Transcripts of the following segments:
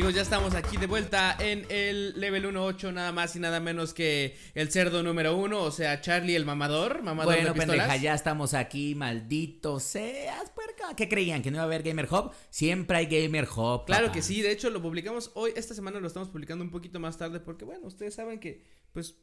Amigos, ya estamos aquí de vuelta en el level 1.8, nada más y nada menos que el cerdo número uno, o sea, Charlie el mamador, mamador Bueno, de pistolas. pendeja, ya estamos aquí, maldito seas, puerca. ¿Qué creían? ¿Que no iba a haber Gamer Hub? Siempre hay Gamer Hub. Claro papá. que sí, de hecho lo publicamos hoy, esta semana lo estamos publicando un poquito más tarde porque bueno, ustedes saben que pues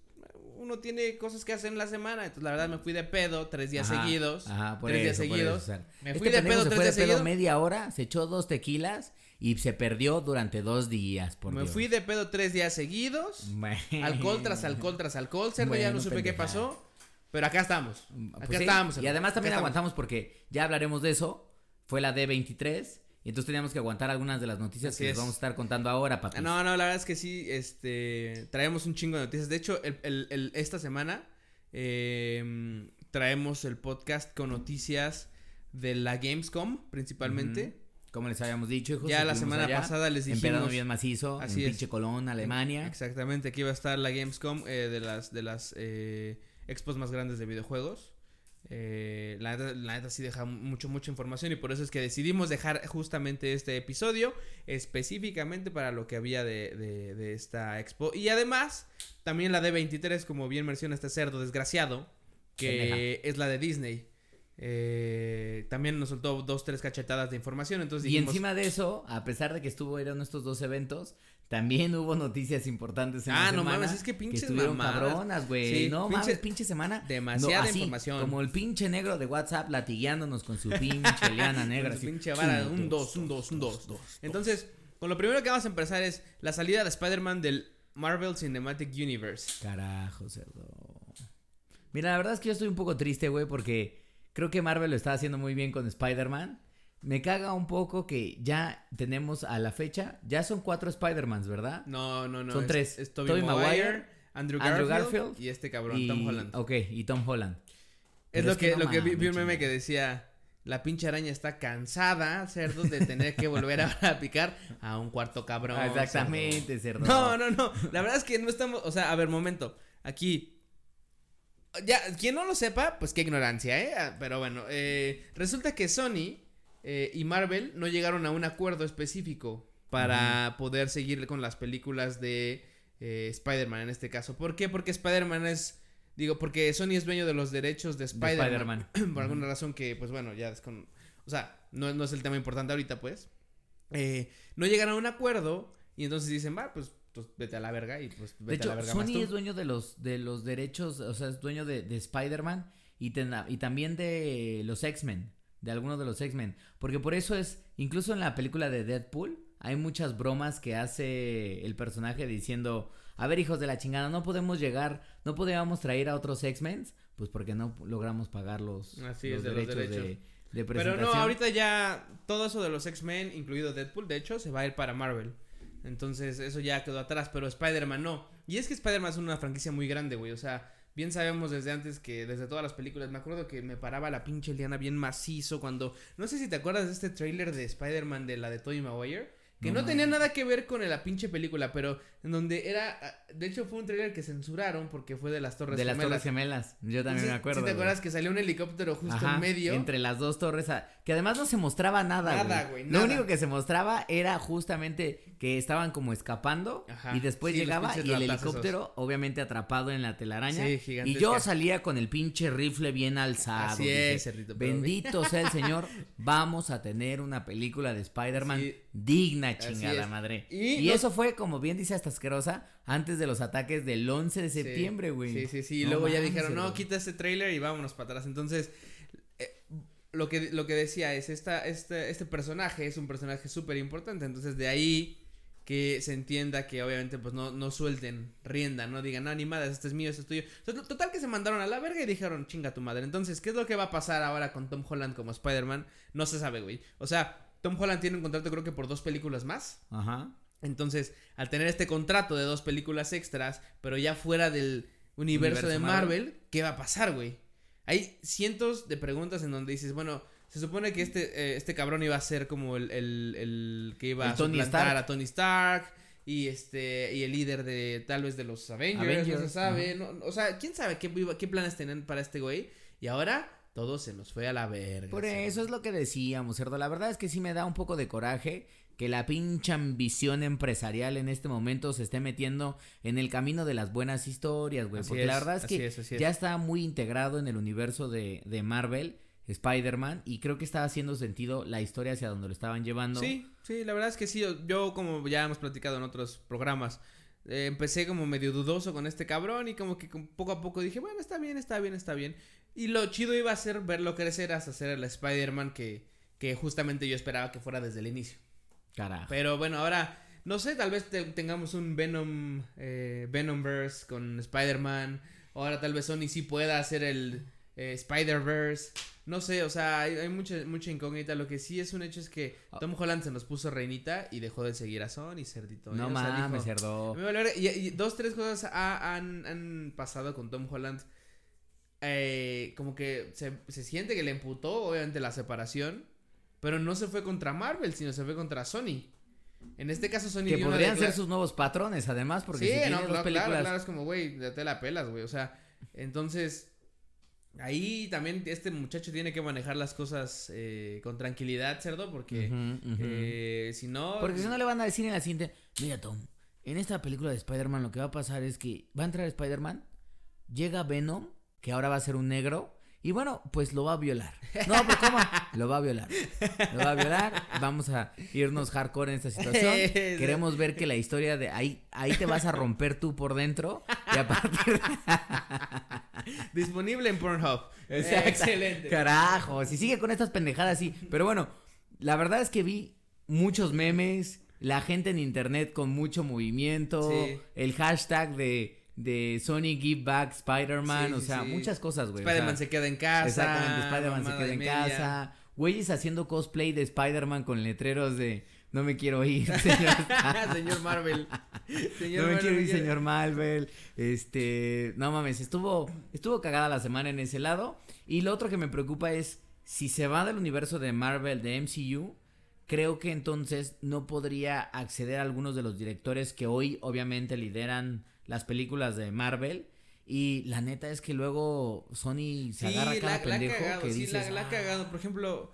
uno tiene cosas que hacer en la semana, entonces la verdad me fui de pedo tres días Ajá, seguidos, Ajá, por tres días por seguidos, eso, o sea, me este fui de pedo tres días pedo seguidos, media hora, se echó dos tequilas y se perdió durante dos días, por me Dios. fui de pedo tres días seguidos, Bueno. alcohol tras alcohol tras alcohol, cerdo ya no Bueno, supe qué pasó, pero acá estamos, Pues acá sí, estamos. Y además también estamos. aguantamos porque ya hablaremos de eso. Fue la D23. Y entonces teníamos que aguantar algunas de las noticias Así que es. les vamos a estar contando ahora, papi. No, no, la verdad es que sí, este, traemos un chingo de noticias. De hecho, el, el- el- esta semana eh, traemos el podcast con noticias de la Gamescom, principalmente. Como les habíamos dicho, hijos. Ya la semana allá, pasada les dijimos- bien macizo. Así en pinche Colón, Alemania. Exactamente, aquí va a estar la Gamescom eh, de las, de las eh, expos más grandes de videojuegos. Eh, la, neta, la neta sí deja mucho, mucha información y por eso es que decidimos dejar justamente este episodio específicamente para lo que había de, de- de esta expo. Y además, también la D23, como bien menciona este cerdo desgraciado, que es la de Disney. Eh, también nos soltó dos, tres cachetadas de información, entonces Y encima de eso, a pesar de que estuvo eran estos dos eventos, también hubo noticias importantes en Ah, la no semana mames, es que pinches estuvieron mamadas. cabronas, güey. Sí, no pinche- mames, pinche semana. demasiada no, así, información. Como el pinche negro de WhatsApp latigueándonos con su pinche liana negra. Con su así, pinche vara, un 2, un 2, un 2. Entonces, con lo primero que vamos a empezar es la salida de Spider-Man del Marvel Cinematic Universe. Carajo, cerdo. Mira, la verdad es que yo estoy un poco triste, güey, porque creo que Marvel lo está haciendo muy bien con Spider-Man. Me caga un poco que ya tenemos a la fecha, ya son cuatro Spider-Mans, ¿verdad? No, no, no. Son es- tres. Es Tobey Tobey Maguire, Maguire, Andrew, Andrew Garfield, Garfield y este cabrón, y, Tom Holland. Ok, y Tom Holland. es Pero lo que, no lo que vi, un meme que decía, la pinche araña está cansada, cerdo, de tener que volver a, a picar a un cuarto cabrón. Ah, Exactamente, cerdo. No, no, no. La verdad es que no estamos. O sea, a ver, momento. Aquí. Ya, quien no lo sepa, pues qué ignorancia, ¿eh? Ah, Pero bueno, eh, resulta que Sony eh, y Marvel no llegaron a un acuerdo específico para poder seguir con las películas de eh, Spider-Man en este caso. ¿Por qué? Porque Spider-Man es. Digo, porque Sony es dueño de los derechos de Spider-Man. Por alguna razón que, pues bueno, ya es con. O sea, no, no es el tema importante ahorita, pues. Eh, no llegan a un acuerdo y entonces dicen, va, pues, pues, vete a la verga y pues vete De hecho, a la verga más Sony tú. es dueño de los, de los derechos, o sea, es dueño de, de Spider-Man y también de los X-Men, de algunos de los X-Men. Porque por eso es, incluso en la película de Deadpool, hay muchas bromas que hace el personaje diciendo, a ver hijos de la chingada, no podemos llegar, no podíamos traer a otros X-Men, pues porque no logramos pagar los, Así los es, de los derechos, derechos. de, de Pero no, ahorita ya todo eso de los X-Men, incluido Deadpool, de hecho, se va a ir para Marvel. Entonces, eso ya quedó atrás, pero Spider-Man no. Y es que Spider-Man es una franquicia muy grande, güey. O sea, bien sabemos desde antes que, desde todas las películas, me acuerdo que me paraba la pinche liana bien macizo cuando. No sé si te acuerdas de este tráiler de Spider-Man de la de Tobey Maguire. Que no, No tenía nada que ver con la pinche película, pero en donde era. De hecho, fue un tráiler que censuraron porque fue de las Torres de las Gemelas. Torres Gemelas, yo también me acuerdo. ¿sí te güey. acuerdas que salió un helicóptero justo Ajá, en medio? Entre las dos torres. Que además no se mostraba nada. Nada, güey. güey, Lo único que se mostraba era justamente que estaban como escapando. Ajá, Y después sí, llegaba y el helicóptero, obviamente atrapado en la telaraña. Sí, y yo salía con el pinche rifle bien alzado. Así dije, es, Bendito sea el Señor. Vamos a tener una película de Spider-Man Sí. digna, chingada madre. Y Y, no- eso fue, como bien dice hasta asquerosa, antes de los ataques del 11 de septiembre, güey. Sí, sí, sí. Y No luego ya dijeron, no, quita este trailer y vámonos para atrás. Entonces, eh, lo, que, lo que decía es, esta, este, este personaje es un personaje súper importante. Entonces, de ahí que se entienda que obviamente pues no, no suelten rienda, no digan, no, animadas, este es mío, este es tuyo. Total que se mandaron a la verga y dijeron, chinga tu madre. Entonces, ¿qué es lo que va a pasar ahora con Tom Holland como Spider-Man? No se sabe, güey. O sea, Tom Holland tiene un contrato creo que por dos películas más. Ajá. Entonces, al tener este contrato de dos películas extras, pero ya fuera del universo, Universo de Marvel. Marvel, ¿qué va a pasar, güey? Hay cientos de preguntas en donde dices, bueno, se supone que este, eh, este cabrón iba a ser como el, el, el que iba El a Tony Stark. a Tony Stark y este y el líder de tal vez de los Avengers, no se Avengers, sabe, no, o sea, quién sabe qué, qué planes tenían para este güey y ahora todo se nos fue a la verga. Por eso es lo que decíamos, cerdo. La verdad es que sí me da un poco de coraje que la pinche ambición empresarial en este momento se esté metiendo en el camino de las buenas historias, güey. Porque la verdad es que es, así es. ya está muy integrado en el universo de, de Marvel, Spider-Man, y creo que está haciendo sentido la historia hacia donde lo estaban llevando. Sí, sí, la verdad es que sí. yo- como ya hemos platicado en otros programas, eh, empecé como medio dudoso con este cabrón y como que poco a poco dije, bueno, está bien, está bien, está bien. Y lo chido iba a ser verlo crecer hasta ser el Spider-Man que, que justamente yo esperaba que fuera desde el inicio. Carajo. Pero bueno, ahora, no sé, tal vez te- tengamos un Venom, eh, Venomverse con Spider-Man. Ahora tal vez Sony sí pueda hacer el eh, Spider-Verse. No sé, o sea, hay, hay mucha, mucha incógnita. Lo que sí es un hecho es que Tom Holland se nos puso reinita y dejó de seguir a Sony, cerdito. no ¿eh? O sea, mames, cerdo. Y, y dos, tres cosas ha- han, han pasado con Tom Holland. Eh, como que se, se siente que le emputó, obviamente, la separación. Pero no se fue contra Marvel, sino se fue contra Sony. En este caso, Sony. Que podrían ser sus nuevos patrones, además, porque sí, si no, claro, películas. claro, claro, es como, güey, te la pelas, güey. O sea, entonces. Ahí también este muchacho tiene que manejar las cosas eh, con tranquilidad, cerdo, porque eh, si no. Porque si no le van a decir en la siguiente, mira Tom, en esta película de Spider-Man lo que va a pasar es que va a entrar Spider-Man, llega Venom, que ahora va a ser un negro, y bueno, pues lo va a violar. No, pero ¿cómo? Lo va a violar. Lo va a violar, vamos a irnos hardcore en esta situación. Queremos ver que la historia de ahí, ahí te vas a romper tú por dentro, y a partir de... Disponible en Pornhub. Exacto. Excelente. Carajo, si sigue con estas pendejadas, sí. Pero bueno, la verdad es que vi muchos memes, la gente en internet con mucho movimiento, Sí. el hashtag de, de Sony Give Back Spider-Man, Sí, o sea, sí. muchas cosas, güey. o Spider-Man sea, se queda en casa. Exactamente, Spider-Man se queda en media. casa. Güeyes haciendo cosplay de Spider-Man con letreros de no me quiero ir, señor. señor Marvel. Señor no me Marvel, quiero ir, señor Marvel. Este, no mames, estuvo, estuvo cagada la semana en ese lado. Y lo otro que me preocupa es si se va del universo de Marvel, de MCU, creo que entonces no podría acceder a algunos de los directores que hoy obviamente lideran las películas de Marvel. Y la neta es que luego Sony se agarra a cada la- pendejo cagado, que sí, dices, la, la ha "Ah". cagado. Por ejemplo,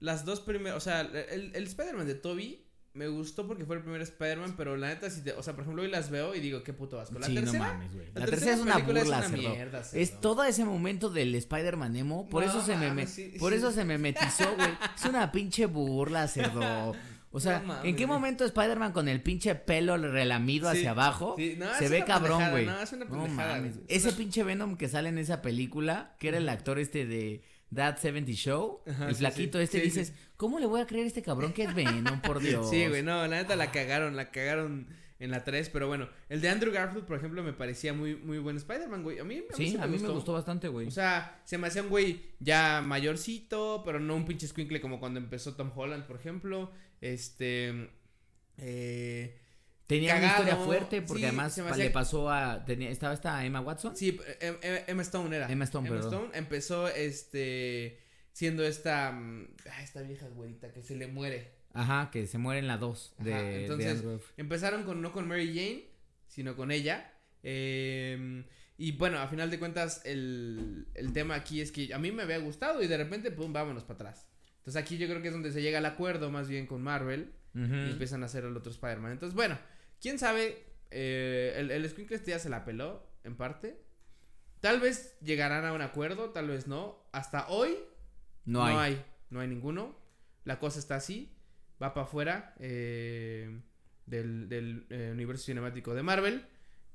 las dos primeras, o sea, el, el Spider-Man de Toby me gustó porque fue el primer Spider-Man, pero la neta, si te, o sea, por ejemplo, hoy las veo y digo, qué puto asco. La Sí, no tercera, mames, güey. la La, tercera tercera es una película es burla, una cerdo. mierda. Es todo ese momento del Spider-Man emo. Por No eso se me, sí, por sí. eso se me metizó, güey. Es una pinche burla, cerdo. O sea, No ¿en qué momento Spider-Man con el pinche pelo relamido hacia abajo sí, no, se ve cabrón, güey? no, es una pendejada, mames, güey. güey. Es Ese pinche Venom que sale en esa película, que era el actor este de That 70 Show, Ajá, el sí, flaquito sí, este, sí, dices. ¿cómo le voy a creer a este cabrón que es Venom, por Dios? Sí, güey, no, la neta la cagaron, la cagaron en la 3, pero bueno, el de Andrew Garfield, por ejemplo, me parecía muy, muy buen Spider-Man, güey. A mí, a mí Sí, a mí me gustó bastante, güey. O sea, se me hacía un güey ya mayorcito, pero no un pinche squinkle como cuando empezó Tom Holland, por ejemplo. Este. Eh, Tenía una cagado, historia fuerte porque sí, además hacía- le pasó a tenía, estaba esta Emma Watson. sí, em- em- Emma Stone era. Emma Stone, perdón. empezó este. Siendo esta. mm, esta vieja güerita que se le muere. Ajá, que se muere en la 2 de, Ajá, de entonces. Empezaron con no con Mary Jane, sino con ella. Eh, y bueno, a final de cuentas, el, el tema aquí es que a mí me había gustado y de repente, pum, vámonos para atrás. Entonces aquí yo creo que es donde se llega al acuerdo más bien con Marvel y empiezan a hacer el otro Spider-Man. Entonces, bueno, quién sabe, eh, el, el este ya se la peló, en parte. Tal vez llegarán a un acuerdo, tal vez no. Hasta hoy No, hay. no hay ninguno. La cosa está así. Va para afuera eh, del, del, eh, universo cinemático de Marvel.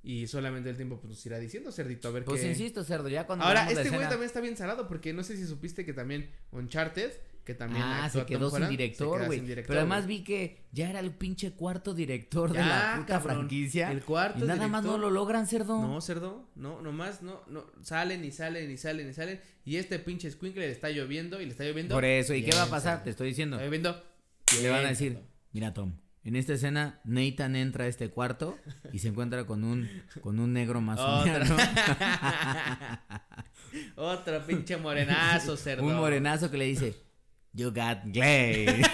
Y solamente el tiempo pues, nos irá diciendo, cerdito, a ver Pues qué. insisto, cerdo, ya cuando Ahora, este güey escena- también está bien salado porque no sé si supiste que también Uncharted, que también Ah, se Tom quedó sin Holland, director, güey. Pero además vi que ya era el pinche cuarto director de la puta cabrón, franquicia. El cuarto y nada más no lo logran, cerdo. No, cerdo, no, nomás, no, no, salen y salen y salen y salen. Y este pinche Squinkle le está lloviendo y le está lloviendo. Por eso, ¿y qué va a pasar? cerdo. Te estoy diciendo. Está lloviendo. Le van a decir, cerdo. mira Tom, en esta escena Nathan entra a este cuarto y se encuentra con un con un negro más Otra. Otro pinche morenazo, cerdo. un morenazo que le dice, You got glaze.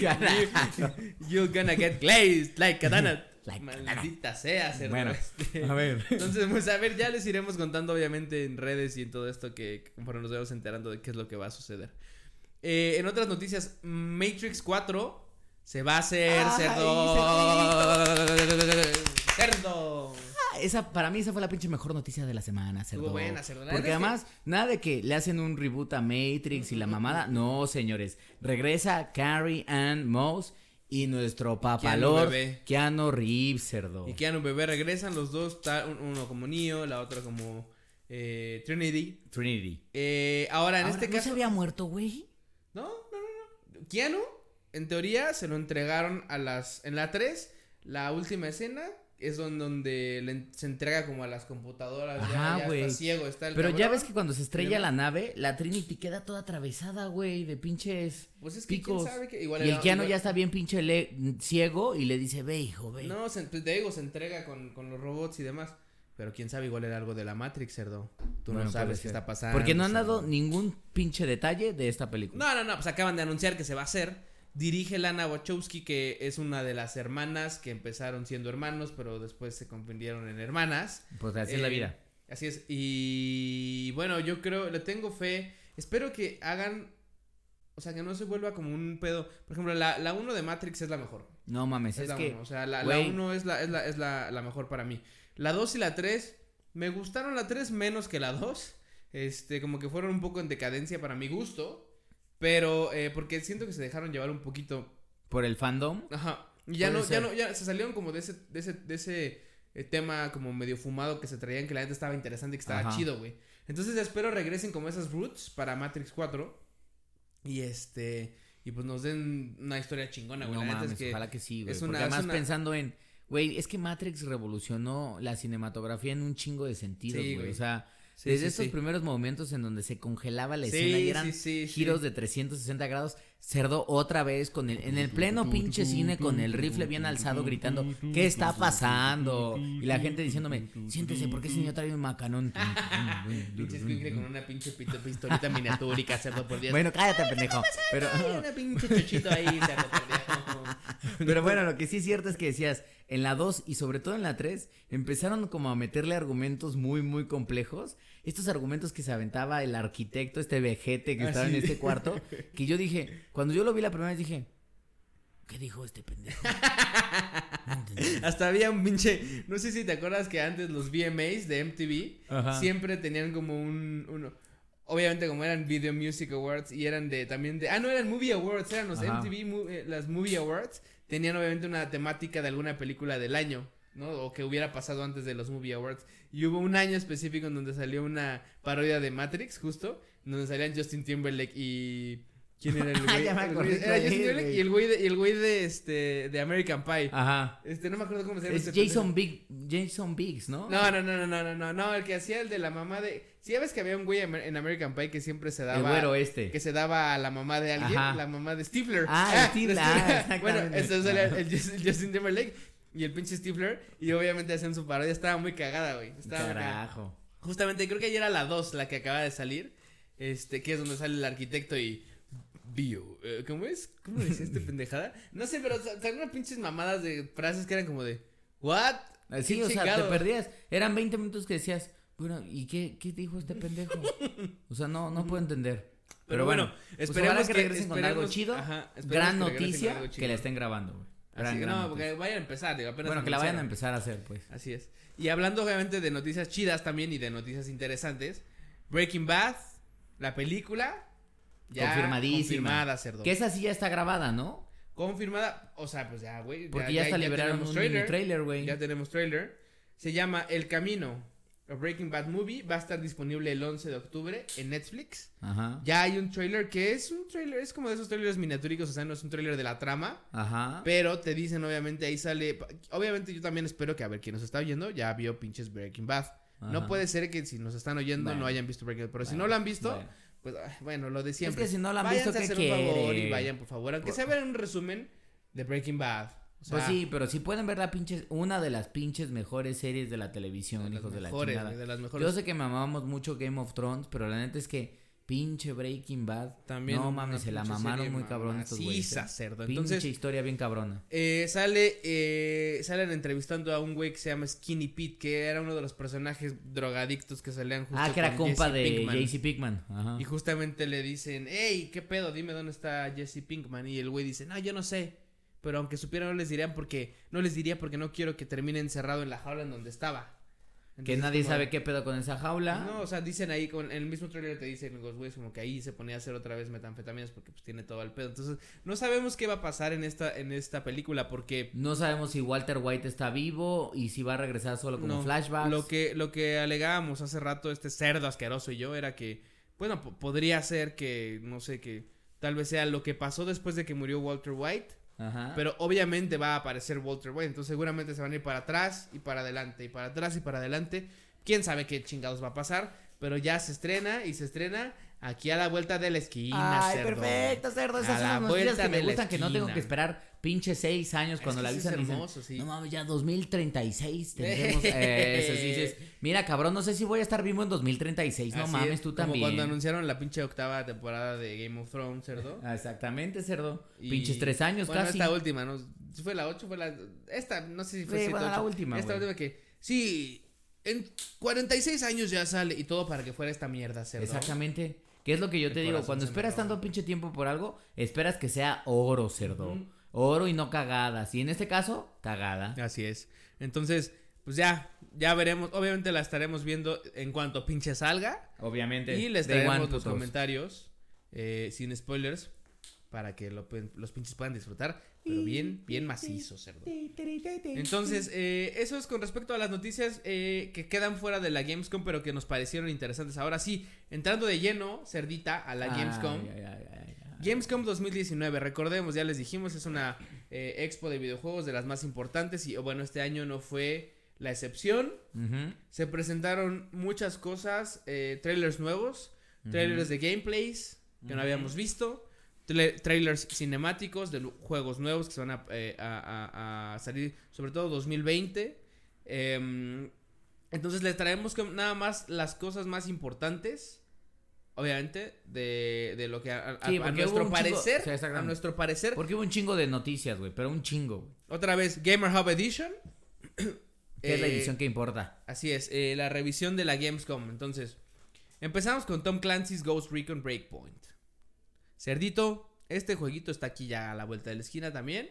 Carajo. You're gonna get glazed like a donut. Like Maldita sea, cerdo. Bueno, Este, a ver. Entonces, pues a ver, ya les iremos contando obviamente en redes y en todo esto que conforme nos vayamos enterando de qué es lo que va a suceder. Eh, en otras noticias, Matrix 4 se va a hacer Ay, cerdo. Cerdo. Ah, esa, para mí esa fue la pinche mejor noticia de la semana, cerdo. Estuvo buena, cerdo. La Porque que- además, nada de que le hacen un reboot a Matrix y la mamada. No, señores. Regresa Carrie Ann Moss y nuestro papalor bebé. Keanu Reeves, cerdo. Y Keanu Bebé regresan los dos, uno como Neo, la otra como eh, Trinity. Trinity. Eh, ahora, en Ahora, este ¿no caso... se había muerto, güey? No, no, no, no. Keanu, en teoría, se lo entregaron a las... En la 3, la última escena es donde, donde le se entrega como a las computadoras. Ajá, güey. está ciego, está el Pero ya ves que cuando se estrella la nave, la Trinity queda toda atravesada, güey, de pinches Pues es que picos. quién sabe que igual y el Keanu ya está bien pinche le- ciego y le dice, ve, hijo, ve. No, se, pues, te digo, se entrega con, con los robots y demás. Pero quién sabe, igual era algo de la Matrix, cerdo. Tú Bueno, no sabes qué está pasando. Porque no han dado ningún pinche detalle de esta película. No, no, no, pues acaban de anunciar que se va a hacer. Dirige Lana Wachowski, que es una de las hermanas que empezaron siendo hermanos, pero después se confundieron en hermanas. Pues así es la Eh, vida. Así es. Y bueno, yo creo, le tengo fe. Espero que hagan. O sea, que no se vuelva como un pedo. Por ejemplo, la, la 1 de Matrix es la mejor. No mames, Es, es, la que 1. O sea, la, güey. 1 es, la, es, la, es la, la mejor para mí. La 2 y la 3. Me gustaron la 3 menos que la 2. Este, como que fueron un poco en decadencia para mi gusto. Pero, eh, porque siento que se dejaron llevar un poquito. por el fandom. Ajá. Y ya no, ya no, ya se salieron como de ese, de ese, de ese eh, tema como medio fumado que se traían que la gente estaba interesante y que estaba Ajá. chido, güey. Entonces espero regresen como esas roots para Matrix 4. Y este. Y pues nos den una historia chingona, güey. No la mames, es que. ojalá que sí, güey. es porque una- además es una- pensando en, güey, es que Matrix revolucionó la cinematografía en un chingo de sentidos, Sí, güey. O sea, Sí, desde sí, estos sí. primeros momentos en donde se congelaba la escena y eran giros de 360 grados, cerdo otra vez con el en el pleno pinche cine con el rifle bien alzado gritando, ¿qué está pasando? Y la gente diciéndome, siéntese, ¿por qué ese niño trae un macanón? Pinche con una pinche pistolita miniatúrica, cerdo por Dios. Bueno, cállate, pendejo. Pero, una pinche chochito ahí, cerdo por Dios. Pero bueno, lo que sí es cierto es que decías, en la 2 y sobre todo en la 3, empezaron como a meterle argumentos muy, muy complejos. Estos argumentos que se aventaba el arquitecto, este vejete que Ah, estaba en este cuarto, que yo dije, cuando yo lo vi la primera vez dije, ¿qué dijo este pendejo? No. Hasta había un pinche. No sé si te acuerdas que antes los VMAs de MTV Ajá. siempre tenían como un. uno, obviamente, como eran Video Music Awards y eran de también de. Ah, no, eran Movie Awards, eran los Ajá. MTV, eh, las Movie Awards. Tenían obviamente una temática de alguna película del año, ¿no? O que hubiera pasado antes de los Movie Awards. Y hubo un año específico en donde salió una parodia de Matrix, justo, donde salían Justin Timberlake y... ¿Quién era el güey? era eh, Justin Timberlake y el güey de, el güey de, este, de American Pie. Ajá. Este, no me acuerdo cómo se llama. Es este Jason, Big, Jason Biggs, ¿no? No, no, no, no, no, no, no, el que hacía el de la mamá de... Si ¿Sí que había un güey en American Pie que siempre se daba... El güero este. Que se daba a la mamá de alguien, la mamá de Stifler. Ah, ah Stifler. Ah, bueno, este es el Justin Timberlake y el pinche Stifler y obviamente hacían su parodia, estaba muy cagada, güey. Estaba muy cagada. Carajo. Justamente, creo que ayer era la 2 la que acaba de salir, este, que es donde sale el arquitecto y... Bio, eh, ¿cómo es? ¿Cómo decía este pendejada? No sé, pero sa- salieron pinches mamadas de frases que eran como de... ¿What? Sí, ¿Qué o sea, te perdías. Eran 20 minutos que decías, bueno, ¿y qué, qué dijo este pendejo? O sea, no, no puedo entender. Pero bueno, pues esperemos ojalá que, regresen con algo chido. ajá, gran que noticia algo que la estén grabando, güey. Así que no, porque vayan a empezar, digo, apenas Bueno, que la vayan a empezar a hacer, pues. Así es. Y hablando obviamente de noticias chidas también y de noticias interesantes, Breaking Bad, la película, ya Confirmadísima. confirmada, cerdo. Que esa sí ya está grabada, ¿no? Confirmada, o sea, pues ya, güey. Porque ya, hasta liberaron tenemos un mini trailer, güey. Ya tenemos trailer. Se llama El Camino, a Breaking Bad Movie. Va a estar disponible el 11 de octubre en Netflix. Ajá. Ya hay un trailer que es un trailer, es como de esos trailers miniatúricos, o sea, no es un trailer de la trama. Ajá. Pero te dicen, obviamente, ahí sale. Obviamente, yo también espero que, a ver, quien nos está oyendo ya vio pinches Breaking Bad. No puede ser que si nos están oyendo Bueno. no hayan visto Breaking Bad. Pero si no lo han visto, bueno. pues bueno, lo de siempre. que si no lo han Váyanse visto, a ¿qué hacer un favor y vayan, por favor. Aunque Por- sea ver un resumen de Breaking Bad. O sea, pues sí, pero si pueden ver la pinche, una de las pinches mejores series de la televisión, de hijos de la chingada. de las mejores. Yo sé que mamamos mucho Game of Thrones, pero la neta es que pinche Breaking Bad. También No mames, se la pinche mamaron muy cabrón estos güeyes. maciza, eh. cerdo. Pinche Entonces, historia bien cabrona. eh, sale, eh, salen entrevistando a un güey que se llama Skinny Pete, que era uno de los personajes drogadictos que salían justo Ah, que era compa Jesse de. JC Pinkman. Ajá. Y justamente le dicen, hey, ¿qué pedo? Dime dónde está Jesse Pinkman. Y el güey dice, no, yo no sé. Pero aunque supiera no les dirían porque, no les diría porque no quiero que termine encerrado en la jaula en donde estaba. Que nadie como- sabe qué pedo con esa jaula. No, o sea, dicen ahí, con, en el mismo trailer te dicen los güeyes como que ahí se ponía a hacer otra vez metanfetaminas porque pues tiene todo el pedo. Entonces, no sabemos qué va a pasar en esta, en esta película porque... No sabemos si Walter White está vivo y si va a regresar solo como no, flashbacks. Lo que, lo que alegábamos hace rato este cerdo asqueroso y yo era que, bueno, po- podría ser que, no sé, que tal vez sea lo que pasó después de que murió Walter White. Ajá. Pero obviamente va a aparecer Walter White. Entonces seguramente se van a ir para atrás y para adelante y para atrás y para adelante. Quién sabe qué chingados va a pasar. Pero ya se estrena y se estrena aquí a la vuelta de la esquina. Ay, cerdo. perfecto, cerdo. Esas A son la las noticias que me gustan, que no tengo que esperar pinche seis años Es cuando que la sí avisan. es dicen, hermoso, sí. No mames, ya 2036 tendremos. eso sí dices, mira, cabrón, no sé si voy a estar vivo en 2036. No mames, es, tú como también. cuando anunciaron la pinche octava temporada de Game of Thrones, cerdo. Exactamente, cerdo. Y- Pinches tres años bueno, casi. esta última, ¿no? Fue la 8, fue la. Esta, no sé si fue Sí, siete, bueno, la ocho. última, Esta güey. última que. Sí, en 46 años ya sale y todo para que fuera esta mierda, cerdo. Exactamente. ¿Qué es lo que yo El te digo? Cuando esperas tanto pinche tiempo por algo, esperas que sea oro, cerdo. Oro y no cagadas. Y en este caso, cagada. Así es. Entonces, pues ya, ya veremos. Obviamente la estaremos viendo en cuanto pinche salga. Obviamente. Y les traeremos los comentarios eh, sin spoilers para que lo los pinches puedan disfrutar. Pero bien, bien macizo, cerdo. Entonces, eh, eso es con respecto a las noticias eh, que quedan fuera de la Gamescom, pero que nos parecieron interesantes. Ahora sí, entrando de lleno, cerdita, a la Gamescom. ay, ay, ay. Gamescom 2019, recordemos, ya les dijimos, es una eh, expo de videojuegos de las más importantes y bueno, este año no fue la excepción. Se presentaron muchas cosas, eh, trailers nuevos, trailers de gameplays que no habíamos visto, tra- trailers cinemáticos de juegos nuevos que se van a, eh, a- a- a salir, sobre todo 2020. Em, entonces les traemos nada más las cosas más importantes. Obviamente, de, de lo que a, Sí, nuestro chingo- parecer, a nuestro parecer, Porque hubo un chingo de noticias, güey. Pero un chingo, güey. otra vez Gamer Hub Edition. Que es la Eh, edición que importa. Así es, eh, la revisión de la Gamescom. Entonces, empezamos con Tom Clancy's Ghost Recon Breakpoint. Cerdito, este jueguito está aquí ya a la vuelta de la esquina también,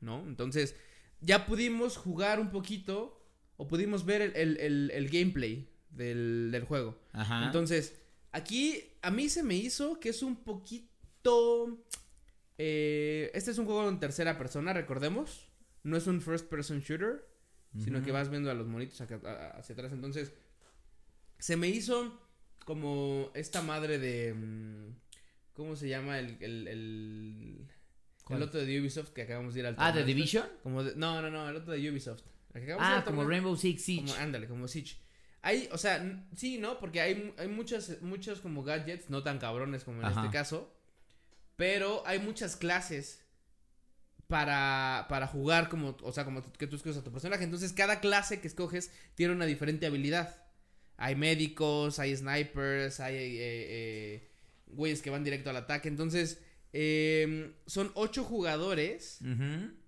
¿no? Entonces, ya pudimos jugar un poquito o pudimos ver el, el- el- el gameplay del, del juego. Ajá. Entonces, aquí a mí se me hizo que es un poquito... eh, este es un juego en tercera persona, recordemos. No es un first person shooter sino que vas viendo a los monitos acá- hacia atrás. Entonces, se me hizo como esta madre de... mm, ¿Cómo se llama el... el, el, el otro de Ubisoft que acabamos de ir al Ah, ¿The? Division? Como de- no, no, no, el otro de Ubisoft. Ah, como. Rainbow Six Siege. Como, ándale, como Siege. Hay, o sea, sí, ¿no? Porque hay, hay muchos, muchos como gadgets, no tan cabrones como en Ajá. este caso. Pero hay muchas clases para, para jugar como, o sea, como que tú escoges a tu personaje. Entonces, cada clase que escoges tiene una diferente habilidad. Hay médicos, hay snipers, hay eh, eh, güeyes que van directo al ataque. Entonces, em, son ocho jugadores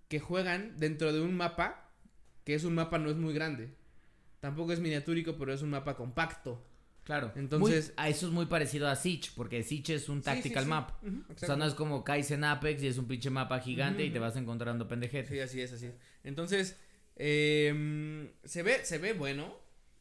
que juegan dentro de un mapa, que es un mapa no es muy grande. Tampoco es miniatúrico, pero es un mapa compacto. Claro. Entonces- Muy- a eso es muy parecido a Siege, porque Siege es un tactical sí, sí. map. Ujú, O sea, no es como Kaizen Apex y es un pinche mapa gigante y te vas encontrando pendejetes. Sí, así es, así es. Entonces, em, se ve, se ve bueno.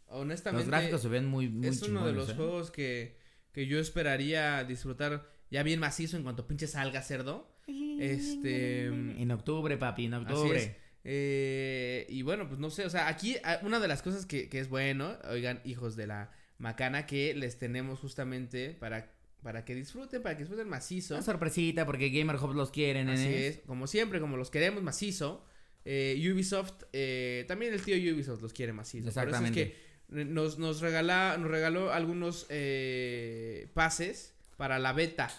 Honestamente, Los gráficos se ven muy, muy es uno de los ¿eh? juegos que, que yo esperaría disfrutar ya bien macizo en cuanto pinche salga cerdo. Este. En octubre, papi, en Así octubre. es. Eh, y bueno, pues no sé, o sea, aquí ah, una de las cosas que, que es bueno, oigan, hijos de la macana, que les tenemos justamente para, para que disfruten, para que disfruten macizo. Una sorpresita porque Gamer Hub los quieren, Así nenes. es, como siempre, como los queremos macizo. eh, Ubisoft, eh, también el tío Ubisoft los quiere macizo. Por eso es Exactamente. que nos, nos, regala, nos regaló algunos eh, pases para la beta.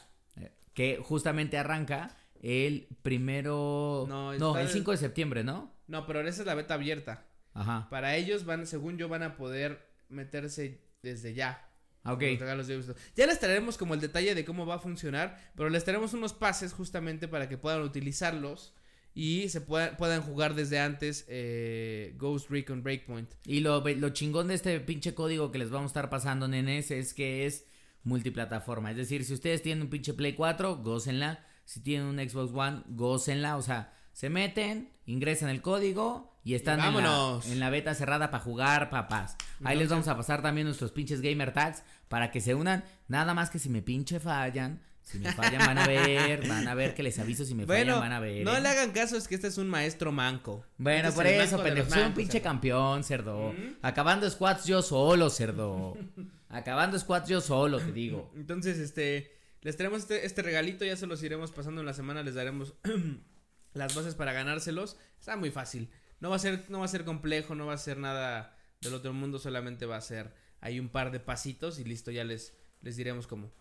Eh, Que justamente arranca el primero. No, No, el el- 5 de septiembre, ¿no? No, pero esa es la beta abierta. Ajá. Para ellos van, según yo, van a poder meterse desde ya. Ah, ok. Los regalos de Ubisoft. Ya les traeremos como el detalle de cómo va a funcionar, pero les traeremos unos pases justamente para que puedan utilizarlos y se puedan, puedan jugar desde antes eh, Ghost Recon Breakpoint. Y lo, lo chingón de este pinche código que les vamos a estar pasando, nenes, es que es multiplataforma. Es decir, si ustedes tienen un pinche Play 4, gócenla. Si tienen un Xbox One, gócenla. O sea, se meten, ingresan el código y están Y en, la, en la beta cerrada para jugar, papás. Ahí les vamos a pasar también nuestros pinches gamer tags para que se unan. Nada más que si me pinche fallan. Si me fallan van a ver, van a ver que les aviso si me Bueno, fallan van a ver. no ¿eh? le hagan caso, es que este es un maestro manco. Bueno, Este es por eso, pendejo. Soy un pinche hermano. campeón, cerdo. Acabando squats yo solo, cerdo. Acabando squats yo solo, te digo. Entonces, este, les traemos este, este regalito, ya se los iremos pasando en la semana, les daremos las bases para ganárselos. Está muy fácil. No va a ser, no va a ser complejo, no va a ser nada del otro mundo, solamente va a ser ahí un par de pasitos y listo, ya les, les diremos cómo.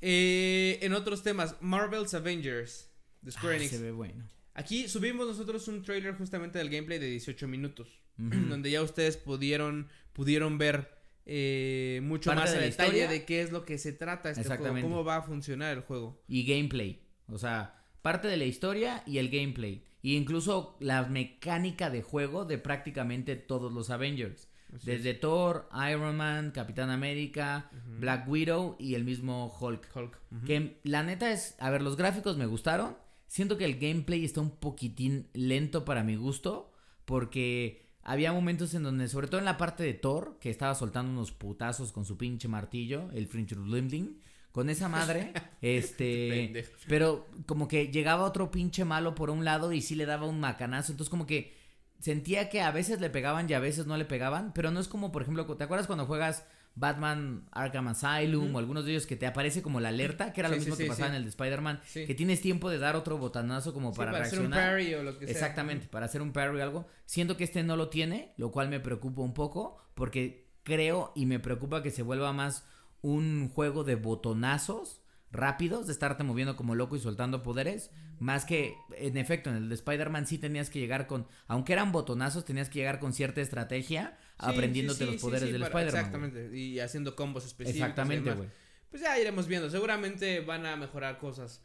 Eh, en otros temas, Marvel's Avengers de Square Ah, Enix. se ve bueno. Aquí subimos nosotros un trailer justamente del gameplay de 18 minutos, donde ya ustedes pudieron, pudieron ver eh, mucho Parte más de la detalle historia. de qué es lo que se trata este juego, Exactamente. cómo va a funcionar el juego. Y gameplay. O sea, parte de la historia y el gameplay. Y incluso la mecánica de juego de prácticamente todos los Avengers. Así Desde Thor, Iron Man, Capitán América. Black Widow y el mismo Hulk. Hulk. Que la neta es, a ver, los gráficos me gustaron. Siento que el gameplay está un poquitín lento para mi gusto. Porque había momentos en donde, sobre todo en la parte de Thor, que estaba soltando unos putazos con su pinche martillo, el Frinchurlimling. Con esa madre, este. Pero como que llegaba otro pinche malo por un lado y sí le daba un macanazo. Entonces, como que sentía que a veces le pegaban y a veces no le pegaban. Pero no es como, por ejemplo, ¿te acuerdas cuando juegas Batman Arkham Asylum o algunos de ellos que te aparece como la alerta? Que era lo mismo sí, que pasaba en el de Spider-Man. Que tienes tiempo de dar otro botanazo como Sí, para, hacer un reaccionar. parry o lo que sea. Exactamente, para hacer un parry o algo. Siento que este no lo tiene, lo cual me preocupa un poco, porque creo y me preocupa que se vuelva más un juego de botonazos rápidos, de estarte moviendo como loco y soltando poderes, más que, en efecto, en el de Spider-Man sí tenías que llegar con, aunque eran botonazos, tenías que llegar con cierta estrategia, aprendiéndote los poderes del Spider-Man. Exactamente, y haciendo combos específicos. Exactamente, güey. Pues ya iremos viendo, seguramente van a mejorar cosas.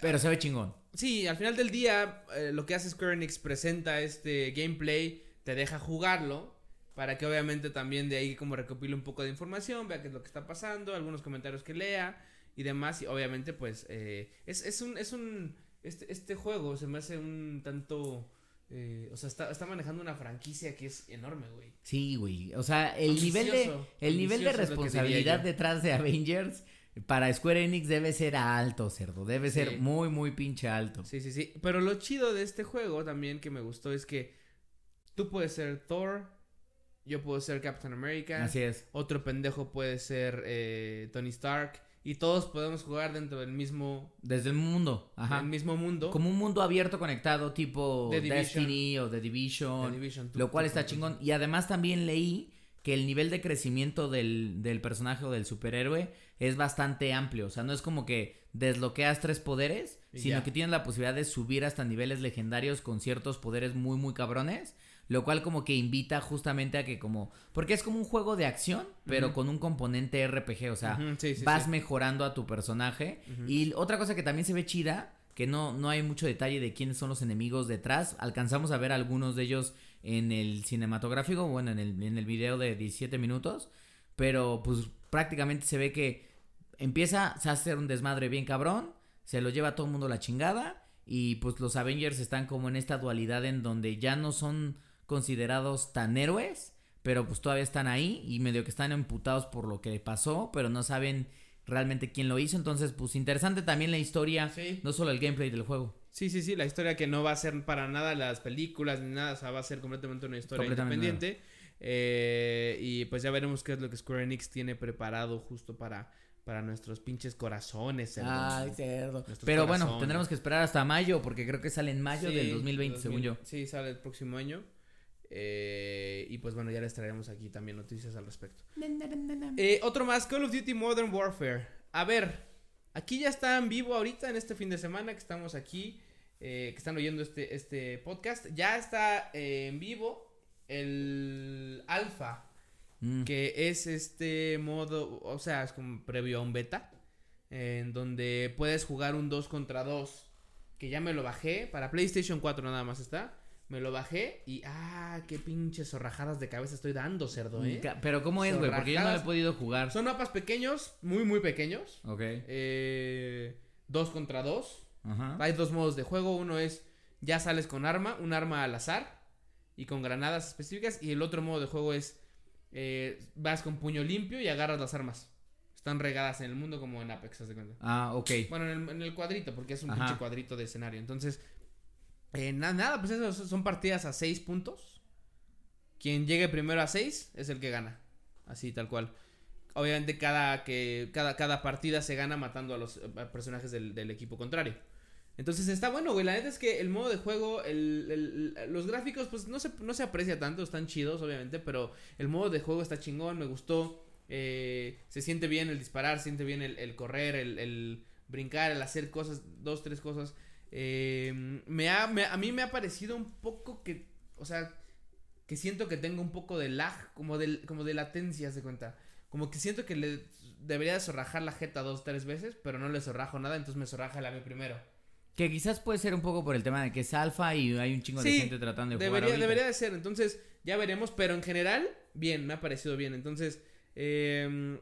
Pero se ve chingón. Sí, al final del día, eh, lo que hace Square Enix presenta este gameplay, te deja jugarlo, para que obviamente también de ahí como recopile un poco de información, vea qué es lo que está pasando, algunos comentarios que lea y demás, y obviamente pues eh, es, es un, es un, este, este juego se me hace un tanto, eh, o sea, está, está manejando una franquicia que es enorme, güey. Sí, güey. O sea, el nivel de el nivel de responsabilidad detrás de Avengers para Square Enix debe ser alto, cerdo. Debe Sí. ser muy, muy pinche alto. Sí, sí, sí. Pero lo chido de este juego también que me gustó es que tú puedes ser Thor, yo puedo ser Captain America, Así es. otro pendejo puede ser eh, Tony Stark y todos podemos jugar dentro del mismo, Desde el mundo. Ajá. del mismo mundo. Como un mundo abierto conectado tipo The Division. Destiny o The The Division. Division, tú- Lo cual tú está chingón. Y además también leí que el nivel de crecimiento del, del personaje o del superhéroe es bastante amplio. O sea, no es como que desbloqueas tres poderes, sino ya. que tienes la posibilidad de subir hasta niveles legendarios con ciertos poderes muy, muy cabrones. Lo cual como que invita justamente a que como... Porque es como un juego de acción, pero con un componente RPG. O sea, Ujú, sí, sí, vas sí. mejorando a tu personaje. Y otra cosa que también se ve chida, que no, no hay mucho detalle de quiénes son los enemigos detrás. Alcanzamos a ver algunos de ellos en el cinematográfico, bueno, en el, en el video de 17 minutos. Pero pues prácticamente se ve que empieza a hacer un desmadre bien cabrón. Se lo lleva a todo el mundo la chingada. Y pues los Avengers están como en esta dualidad en donde ya no son considerados tan héroes. Pero pues todavía están ahí y medio que están emputados por lo que pasó. Pero no saben realmente quién lo hizo. Entonces pues interesante también la historia. Sí. No solo el gameplay del juego. Sí, sí, sí, la historia que no va a ser para nada las películas ni nada, o sea, va a ser completamente una historia Completamente independiente. Eh, y pues ya veremos qué es lo que Square Enix tiene preparado justo para, para nuestros pinches corazones. Ay, cerdo. Pero bueno, tendremos que esperar hasta mayo porque creo que sale en mayo Sí, del 2020, 2000, según yo. Sí, sale el próximo año. Eh, y pues bueno, ya les traeremos aquí también noticias al respecto. Eh, otro más, Call of Duty Modern Warfare. A ver, aquí ya está en vivo ahorita en este fin de semana que estamos aquí, eh, que están oyendo este, este podcast. Ya está eh, en vivo el alfa Mm. que es este modo, o sea, es como previo a un beta, en donde puedes jugar un 2 contra 2, que ya me lo bajé, para PlayStation 4 nada más está, me lo bajé y, ah, qué pinches zorrajadas de cabeza estoy dando, cerdo, ¿eh? Pero ¿cómo es, güey? Porque yo no lo he podido jugar. Son mapas pequeños, muy, muy pequeños, Ok. eh, 2 contra 2, Ajá. hay dos modos de juego, uno es, ya sales con arma, un arma al azar, y con granadas específicas, y el otro modo de juego es, eh, vas con puño limpio y agarras las armas. Están regadas en el mundo como en Apex, de cuenta. Ah, ok. Bueno, en el, en el cuadrito, porque es un Ajá. pinche cuadrito de escenario. Entonces, eh, na- nada, pues eso son partidas a 6 puntos. Quien llegue primero a 6 es el que gana. Así, tal cual. Obviamente cada, que, cada, cada partida se gana matando a los personajes del, equipo contrario. Entonces está bueno, güey. La neta es que el modo de juego, el, los gráficos, pues no se, no se aprecia tanto, están chidos, obviamente, pero el modo de juego está chingón, me gustó. eh, se siente bien el disparar, se siente bien el, correr, el brincar, el hacer cosas, dos, tres cosas. Eh, me ha, me- a mí me ha parecido un poco que, o sea, que siento que tengo un poco de lag, como de, como de latencia, se cuenta. Como que siento que le debería de zorrajar la jeta dos, tres veces, pero no le zorrajo nada, entonces me zorraja la mí primero. Que quizás puede ser un poco por el tema de que es alfa y hay un chingo de gente tratando de Debería, jugar. debería de ser, entonces ya veremos, pero en general, bien, me ha parecido bien. Entonces, eh,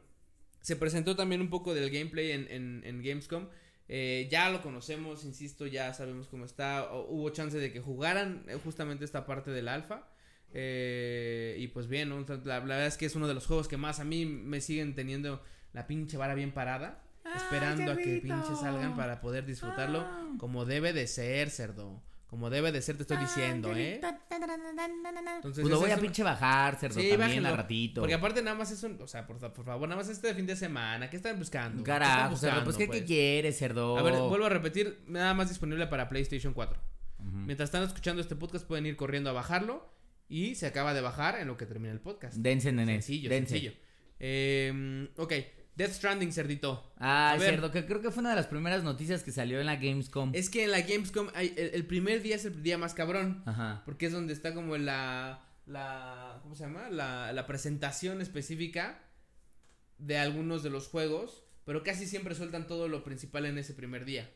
se presentó también un poco del gameplay en, en, en Gamescom. Eh, ya lo conocemos, insisto, ya sabemos cómo está. O- hubo chance de que jugaran eh, justamente esta parte del alfa. Eh, y pues bien, la, la verdad es que es uno de los juegos que más a mí me siguen teniendo la pinche vara bien parada. esperando a que pinche salgan para poder disfrutarlo Ah. como debe de ser, cerdo. Como debe de ser, te estoy diciendo, ¿eh? Entonces, Pues lo voy a pinche bajar, cerdo, Sí, también bájenlo, a ratito. Porque aparte nada más es un, o sea, por, por favor, nada más este fin de semana, ¿qué están buscando? ¿Qué Carajo, están cerdo, pues ¿qué, qué quieres, cerdo? A ver, vuelvo a repetir, nada más disponible para PlayStation 4. Ujú. Mientras están escuchando este podcast pueden ir corriendo a bajarlo y se acaba de bajar en lo que termina el podcast. Dense, nene. sencillo, dense. sencillo. Eh, ok, Death Stranding, cerdito. Ah, ver. cerdo, que creo que fue una de las primeras noticias que salió en la Gamescom. Es que en la Gamescom hay- el, el primer día es el día más cabrón. Ajá. Porque es donde está como la. la ¿Cómo se llama? La, la presentación específica de algunos de los juegos. Pero casi siempre sueltan todo lo principal en ese primer día.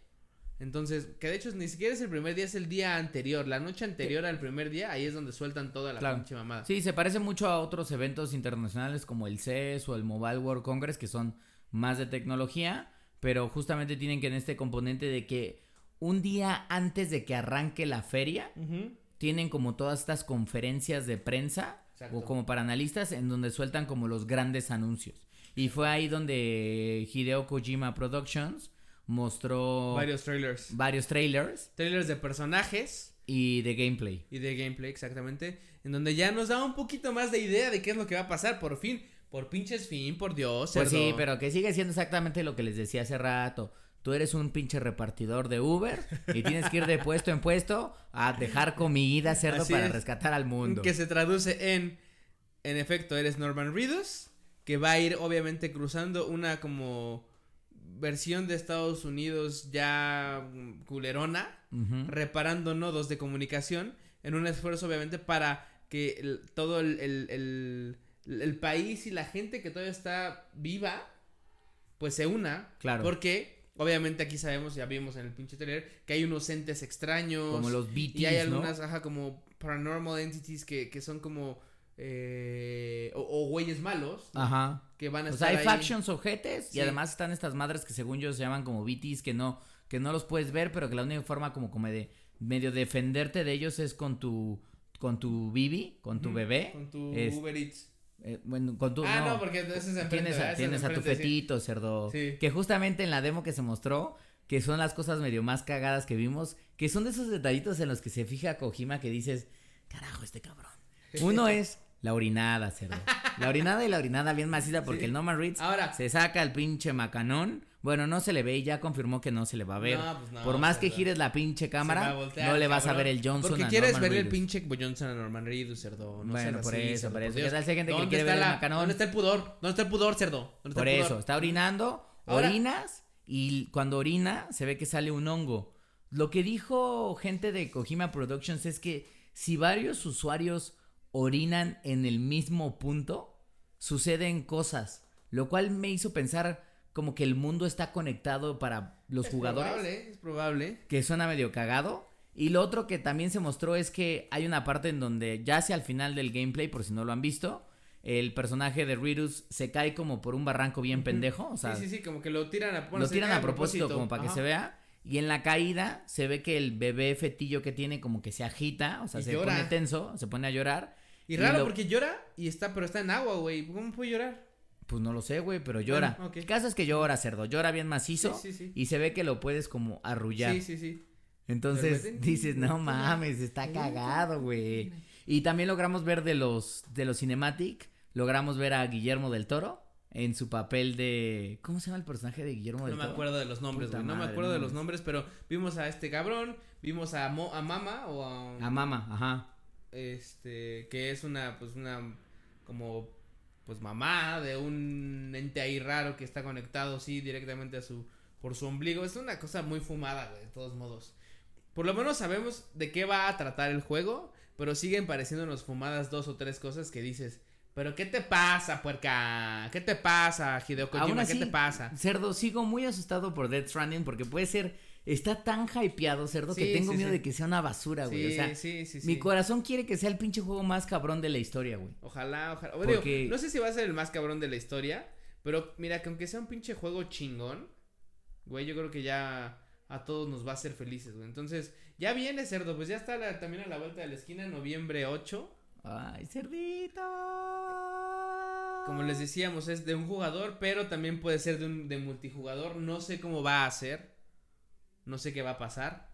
Entonces, que de hecho ni siquiera es el primer día, es el día anterior. La noche anterior al primer día, ahí es donde sueltan toda la Claro. pinche mamada. Sí, se parece mucho a otros eventos internacionales como el CES o el Mobile World Congress que son más de tecnología, pero justamente tienen que en este componente de que un día antes de que arranque la feria tienen como todas estas conferencias de prensa Exacto. o como para analistas en donde sueltan como los grandes anuncios. Y fue ahí donde Hideo Kojima Productions mostró Varios trailers. varios trailers Trailers de personajes y de gameplay. y de gameplay, exactamente. En donde ya nos da un poquito más de idea de qué es lo que va a pasar. Por fin. Por pinches fin, por Dios. Pues sí, pero que sigue siendo exactamente lo que les decía hace rato. Tú eres un pinche repartidor de Uber y tienes que ir de puesto en puesto a dejar comida, cerdo, Así para es. rescatar al mundo. Que se traduce en, en efecto, eres Norman Reedus, que va a ir obviamente cruzando una como versión de Estados Unidos ya mm, culerona, reparando nodos de comunicación en un esfuerzo obviamente para que el- todo el, el- el- país y la gente que todavía está viva, pues se una. Claro. Porque obviamente aquí sabemos, ya vimos en el pinche trailer, que hay unos entes extraños. Como los BTs, Y hay ¿no? algunas, ajá, como paranormal entities que, que son como. Eh, o, o güeyes malos. Ajá. Que van a O estar. sea, hay ahí. factions ojetes Sí. y además están estas madres que según yo se llaman como BTs que no que no los puedes ver, pero que la única forma como, como de medio defenderte de ellos es con tu con tu bibi, con tu bebé. Con tu Es- Uber Eats. eh, bueno, con tu ah, no, porque ese es enfrente, tienes a, tienes a tu sí. fetito, cerdo. Sí. Que justamente en la demo que se mostró, que son las cosas medio más cagadas que vimos, que son de esos detallitos en los que se fija Kojima que dices, carajo, este cabrón. Uno es la orinada, cerdo. La orinada y la orinada bien maciza porque Sí. el Norman Reedus Ahora. se saca el pinche macanón. Bueno, no se le ve y ya confirmó que no se le va a ver. No, pues no, Por más que gires la pinche cámara, voltear, no le vas a ver el Johnson Porque a quieres Norman ver el pinche Johnson a Norman Reedus, cerdo. No Bueno, por así, eso, por eso. Dios. ¿Qué tal si hay gente que ¿Dónde quiere ver el macanón? ¿Dónde está el pudor? ¿Dónde está el pudor, cerdo? ¿Dónde está Por el pudor? eso, está orinando, Ahora- orinas y cuando orina se ve que sale un hongo. Lo que dijo gente de Kojima Productions es que si varios usuarios orinan en el mismo punto, suceden cosas, lo cual me hizo pensar como que el mundo está conectado para los es jugadores. Probable, es probable. Que suena medio cagado. Y lo otro que también se mostró es que hay una parte en donde ya hacia al final del gameplay, por si no lo han visto, el personaje de Ridus se cae como por un barranco bien pendejo. O sea, sí, sí, sí, como que lo tiran a, bueno, lo tiran a propósito, como para que se vea. Y en la caída se ve que el bebé fetillo que tiene como que se agita, o sea, Y se llora. pone tenso, se pone a llorar. Y Y raro lo- porque llora y está, pero está en agua, güey. ¿Cómo puede llorar? Pues no lo sé, güey, pero llora. Bueno. El caso es que llora, cerdo. Llora bien macizo. Sí, sí, sí. Y se ve que lo puedes como arrullar. Sí, sí, sí. Entonces dices, no mames, está cagado, güey. Y también logramos ver de los, de los cinematic, logramos ver a Guillermo del Toro en su papel de... ¿Cómo se llama el personaje de Guillermo No del me Toro? acuerdo de los nombres, güey. No me acuerdo no de los nombres, pero vimos a este cabrón, vimos a, Mo- a Mama o a... A Mama, ajá. Este que es una pues una como pues mamá de un ente ahí raro que está conectado sí directamente a su por su ombligo. Es una cosa muy fumada güey, de todos modos. Por lo menos sabemos de qué va a tratar el juego pero siguen pareciéndonos fumadas dos o tres cosas que dices pero qué te pasa puerca qué te pasa Hideo Aún Kojima así, qué te pasa Cerdo, sigo muy asustado por Death Stranding porque puede ser... Está tan hypeado, Cerdo, que tengo sí, miedo sí. de que sea una basura, güey. sí, o sea, sí sí sí mi corazón quiere que sea el pinche juego más cabrón de la historia, güey. Ojalá, ojalá. Porque- no sé si va a ser el más cabrón de la historia, pero mira, que aunque sea un pinche juego chingón, güey, yo creo que ya a todos nos va a hacer felices, güey. Entonces, ya viene, cerdo, pues ya está la- también a la vuelta de la esquina, noviembre 8. Ay, cerdito. Como les decíamos, es de un jugador, pero también puede ser de un de multijugador. No sé cómo va a ser. No sé qué va a pasar.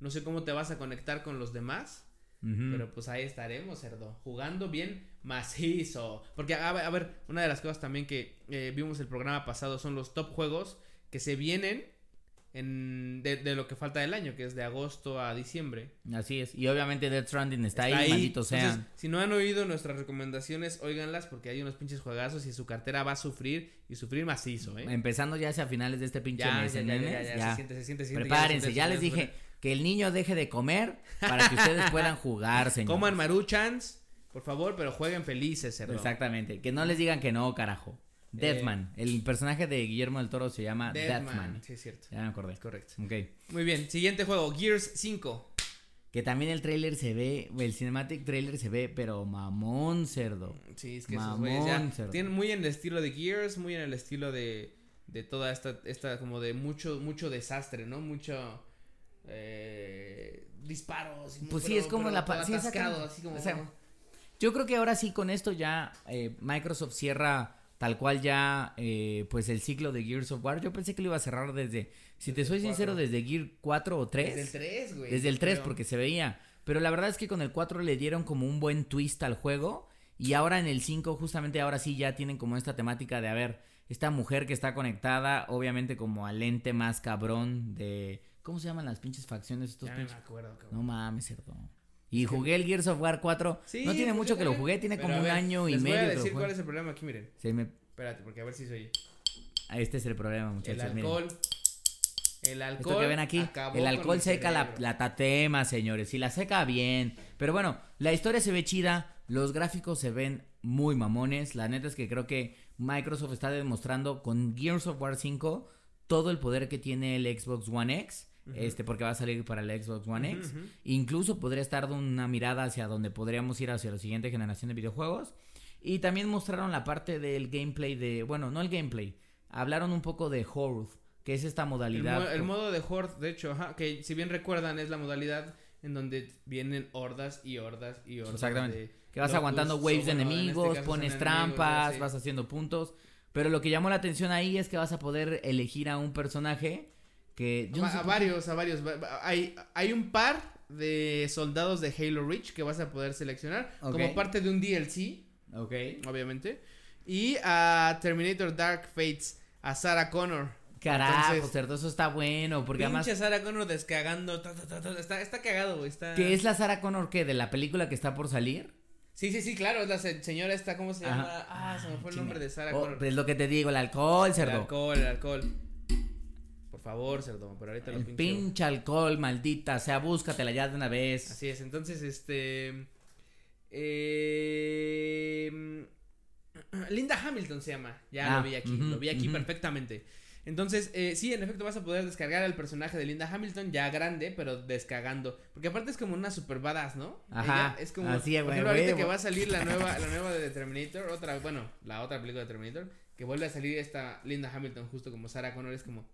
No sé cómo te vas a conectar con los demás. Pero pues ahí estaremos, cerdo. Jugando bien macizo. Porque, a ver, a ver, una de las cosas también que eh, vimos el programa pasado son los top juegos que se vienen en, de, de lo que falta del año, que es de agosto a diciembre. Así es. Y obviamente Death Stranding está, ahí, Entonces, sean. si no han oído nuestras recomendaciones, óiganlas porque hay unos pinches juegazos y su cartera va a sufrir y sufrir macizo, ¿eh? Empezando ya hacia finales de este pinche Ya, mes, ya, ¿eh, ya, ya, nenes? ya, Ya. se siente, se siente, se siente, Prepárense, se ya les dije que el niño deje de comer para que ustedes puedan jugar, señor. Coman maruchans, por favor, pero jueguen felices, cerdo. Exactamente. Que no les digan que no, carajo. Eh. Deathman. El personaje de Guillermo del Toro se llama Deadman. Deathman. Sí, es cierto. Ya me acordé. Correcto. Ok. Muy bien, siguiente juego, Gears 5. Que también el trailer se ve, el cinematic trailer se ve, pero mamón cerdo. Sí, es que Mamón, ya cerdo. tienen muy en el estilo de Gears, muy en el estilo de, de toda esta, esta como de mucho, mucho desastre, ¿no? Mucho eh, disparos. y Pues sí, pero- es como la sí, atascado, exactamente. así como... O sea, Yo creo que ahora sí con esto ya eh, Microsoft cierra tal cual ya eh, pues el ciclo de Gears of War. Yo pensé que lo iba a cerrar desde, si te soy sincero, 4. desde Gear 4 o 3. Desde el 3, güey. Desde el 3 creo. porque se veía. Pero la verdad es que con el 4 le dieron como un buen twist al juego. Y ahora en el 5, justamente ahora sí ya tienen como esta temática de, a ver, esta mujer que está conectada, obviamente como al ente más cabrón de... ¿Cómo se llaman las pinches facciones? Estos Ya no me pinches... acuerdo, cabrón. No mames, cerdo. Y jugué el Gears of War 4. Sí, no tiene pues mucho que lo jugué, tiene como un año y les medio voy a que lo decir cuál es el problema aquí, miren. Se me- Espérate, porque a ver si se oye. ah, Este es el problema, muchachos. El miren. alcohol. El alcohol. Esto que ven aquí, el alcohol seca la, la tatema, señores. Y la seca bien. Pero bueno, la historia se ve chida. Los gráficos se ven muy mamones. La neta es que creo que Microsoft está demostrando con Gears of War 5 todo el poder que tiene el Xbox One X. Este, porque va a salir para el Xbox One X. Incluso podría estar de una mirada hacia donde podríamos ir hacia la siguiente generación de videojuegos. Y también mostraron la parte del gameplay de. Bueno, no el gameplay. Hablaron un poco de Horde, que es esta El, modalidad. mo- el modo de Horde, de hecho, ajá, que si bien recuerdan es la modalidad en donde vienen hordas y hordas y hordas. Exactamente. de Que vas locus, aguantando waves de este enemigos, pones enemigos, trampas, vas haciendo puntos. Pero lo que llamó la atención ahí es que vas a poder elegir a un personaje que... yo no Va- sé a qué- varios, a varios. va- va- Hay, hay un par de soldados de Halo Reach que vas a poder seleccionar como parte de un DLC, Ok. obviamente. Y a Terminator Dark Fates, a Sarah Connor. Carajo, Entonces, cerdo, eso está bueno. Porque además... Pinche Sarah Connor descagando. ta, ta, ta, ta, está, está cagado, güey. Está... ¿Qué es la Sarah Connor que de la película que está por salir? Sí, sí, sí, claro. Es la se- señora esta, ¿cómo se Ajá. llama? Ah, se me fue el Chinga. nombre de Sarah Oh, Connor. es lo que te digo, el alcohol, El cerdo. alcohol, el alcohol. Por favor, cerdo, pero ahorita lo El pincho. pinche alcohol, maldita sea, búscatela ya de una vez. Así es, entonces, este... eh, Linda Hamilton se llama. Ya Ah, lo vi aquí, lo vi aquí perfectamente. Entonces, eh, sí, en efecto vas a poder descargar al personaje de Linda Hamilton ya grande, pero descargando. Porque aparte es como una super badass, ¿no? Ajá, Ella es como. así, por güey, ejemplo, ahorita que va a salir la nueva, la nueva de Terminator, otra, bueno, la otra película de Terminator, que vuelve a salir esta Linda Hamilton justo como Sarah Connor, es como.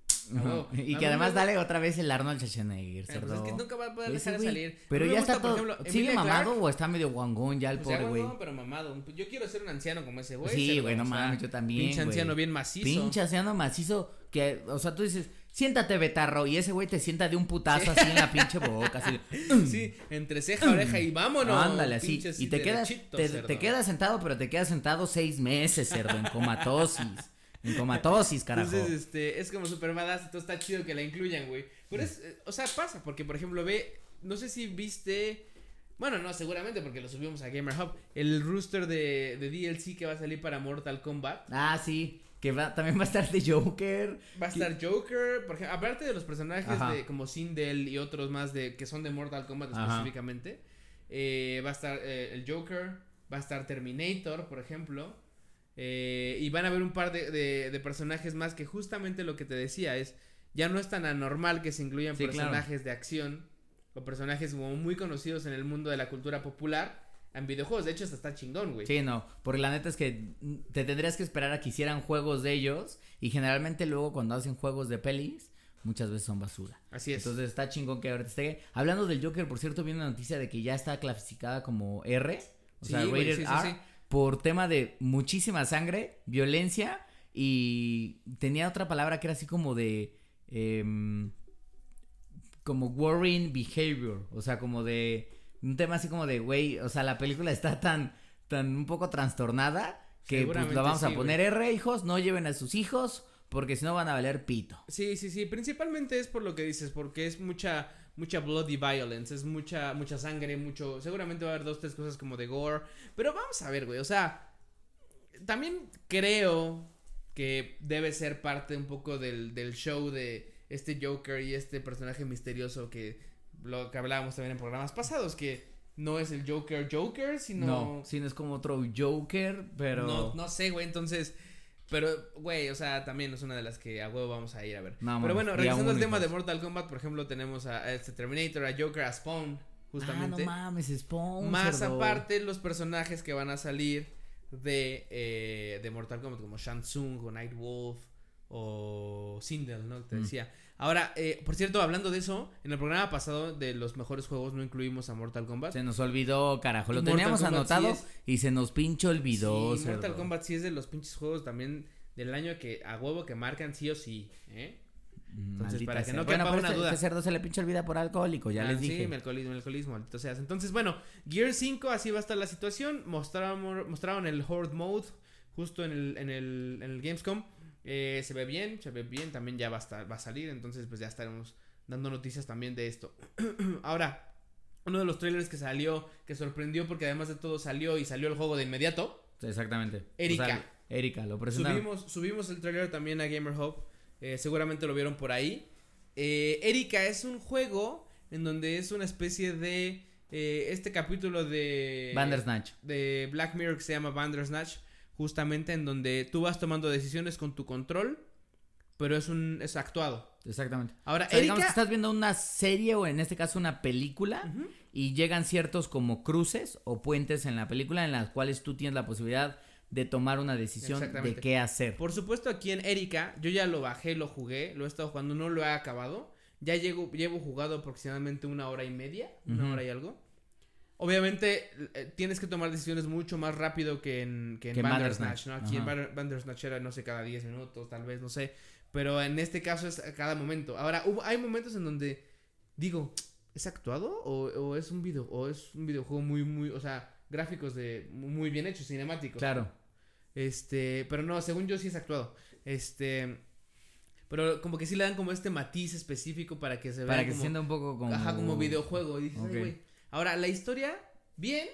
Y que además dale otra vez el Arnold Schwarzenegger, pues cerdo. es que nunca va a poder Ese dejar de salir. Pero ya gusta, está todo. ejemplo, ¿Sigue mamado o está medio guangón ya el pues pobre güey? no, pero mamado. Yo quiero ser un anciano como ese güey. Sí, güey, no mames, yo también, Pinche anciano bien macizo. Pinche anciano macizo que, o sea, tú dices, siéntate betarro y ese güey te sienta de un putazo así en la pinche boca, así. Sí, entre ceja, oreja y vámonos. Ándale, así. Y te quedas, te, te quedas sentado, pero te quedas sentado seis meses, cerdo, en comatosis. En comatosis, carajo. Entonces, este, es como super badass, entonces está chido que la incluyan, güey. Pero es, eh, o sea, pasa, porque por ejemplo, ve, no sé si viste, bueno, no, seguramente porque lo subimos a Gamer Hub, el rooster de, de DLC que va a salir para Mortal Kombat. Ah, sí. Que va, también va a estar de Joker. Va a estar Joker, por ejemplo, aparte de los personajes Ajá. de como Sindel y otros más de que son de Mortal Kombat Ajá. específicamente. eh, va a estar eh, el Joker, va a estar Terminator, por ejemplo. Eh, y van a haber un par de, de- de personajes más que justamente lo que te decía es, ya no es tan anormal que se incluyan Sí, claro. personajes de acción o personajes como muy conocidos en el mundo de la cultura popular en videojuegos. De hecho, hasta está chingón, güey. Sí, no, porque la neta es que te tendrías que esperar a que hicieran juegos de ellos y generalmente luego cuando hacen juegos de pelis muchas veces son basura. Así es. Entonces está chingón que ahorita esté. Hablando del Joker, por cierto, vi una noticia de que ya está clasificada como R, o Sí, sea, güey, rated sí, sí, R, sí. Por tema de muchísima sangre, violencia y tenía otra palabra que era así como de em, como worrying behavior, o sea, como de un tema así como de, güey, o sea, la película está tan tan un poco trastornada que pues, la vamos a poner R, hijos, no lleven a sus hijos porque si no van a valer pito. Sí, sí, sí, principalmente es por lo que dices, porque es mucha mucha bloody violence, es mucha mucha sangre, mucho, seguramente va a haber dos tres cosas como de gore, pero vamos a ver, güey, o sea, también creo que debe ser parte un poco del, del show de este Joker y este personaje misterioso que lo que hablábamos también en programas pasados, que no es el Joker Joker, sino No, sí, no es como otro Joker, pero no, no sé, güey, entonces. Pero, güey, o sea, también es una de las que a huevo vamos a ir a ver. No, pero bueno, regresando al tema de. Mortal Kombat, por ejemplo, tenemos a, a este Terminator, a Joker, a Spawn, justamente. Ah, no mames, Spawn. Más cerdo. aparte, los personajes que van a salir de, eh, de Mortal Kombat, como Shang Tsung o Nightwolf o Sindel, ¿no? Te Mm. decía. Ahora, eh, por cierto, hablando de eso, en el programa pasado de los mejores juegos no incluimos a Mortal Kombat. Se nos olvidó, carajo. Lo teníamos Kombat anotado sí y se nos pincho olvidó. Sí, cerdo. Mortal Kombat sí es de los pinches juegos también del año que a huevo que marcan sí o sí, ¿eh? Entonces, Maldita para que sea. no bueno, quepa una este, duda. este cerdo se le pinche olvida por alcohólico, ya Ah, les Sí, dije. mi alcoholismo, mi alcoholismo, maldito seas. Entonces, bueno, Gear 5 así va a estar la situación. Mostraron, mostraron el Horde Mode justo en el, en el, en el Gamescom. Eh, se ve bien, se ve bien, también ya va a, estar, va a salir, entonces pues ya estaremos dando noticias también de esto. Ahora, uno de los trailers que salió, que sorprendió porque además de todo salió y salió el juego de inmediato. Exactamente. Erika. O sea, Erika, lo presentaron. Subimos, subimos el trailer también a Gamer Hub. eh, seguramente lo vieron por ahí. Eh, Erika es un juego en donde es una especie de este capítulo de Bandersnatch. de Black Mirror que se llama Bandersnatch, justamente en donde tú vas tomando decisiones con tu control, pero es un es actuado. Exactamente. Ahora O sea, digamos que Erika estás viendo una serie o en este caso una película y llegan ciertos como cruces o puentes en la película en las cuales tú tienes la posibilidad de tomar una decisión de qué hacer. Por supuesto, aquí en Erika, yo ya lo bajé, lo jugué, lo he estado jugando, no lo he acabado. Ya llego, llevo jugado aproximadamente una hora y media, una hora y algo. Obviamente, eh, tienes que tomar decisiones mucho más rápido que en, que en Que Bandersnatch, ¿no? Aquí en ajá. Bandersnatch era, no sé, cada 10 minutos, tal vez, no sé. Pero en este caso es a cada momento. Ahora, hubo- hay momentos en donde digo, ¿es actuado o, o es un video o es un videojuego muy, muy, o sea, gráficos de muy bien hechos, cinemáticos? Claro. Este, pero no, según yo sí es actuado. Este, pero como que sí le dan como este matiz específico para que se vea Para que como, se sienta un poco como. ajá, como videojuego. Y dices, "Ay, Ok. Güey". Ahora, la historia, bien,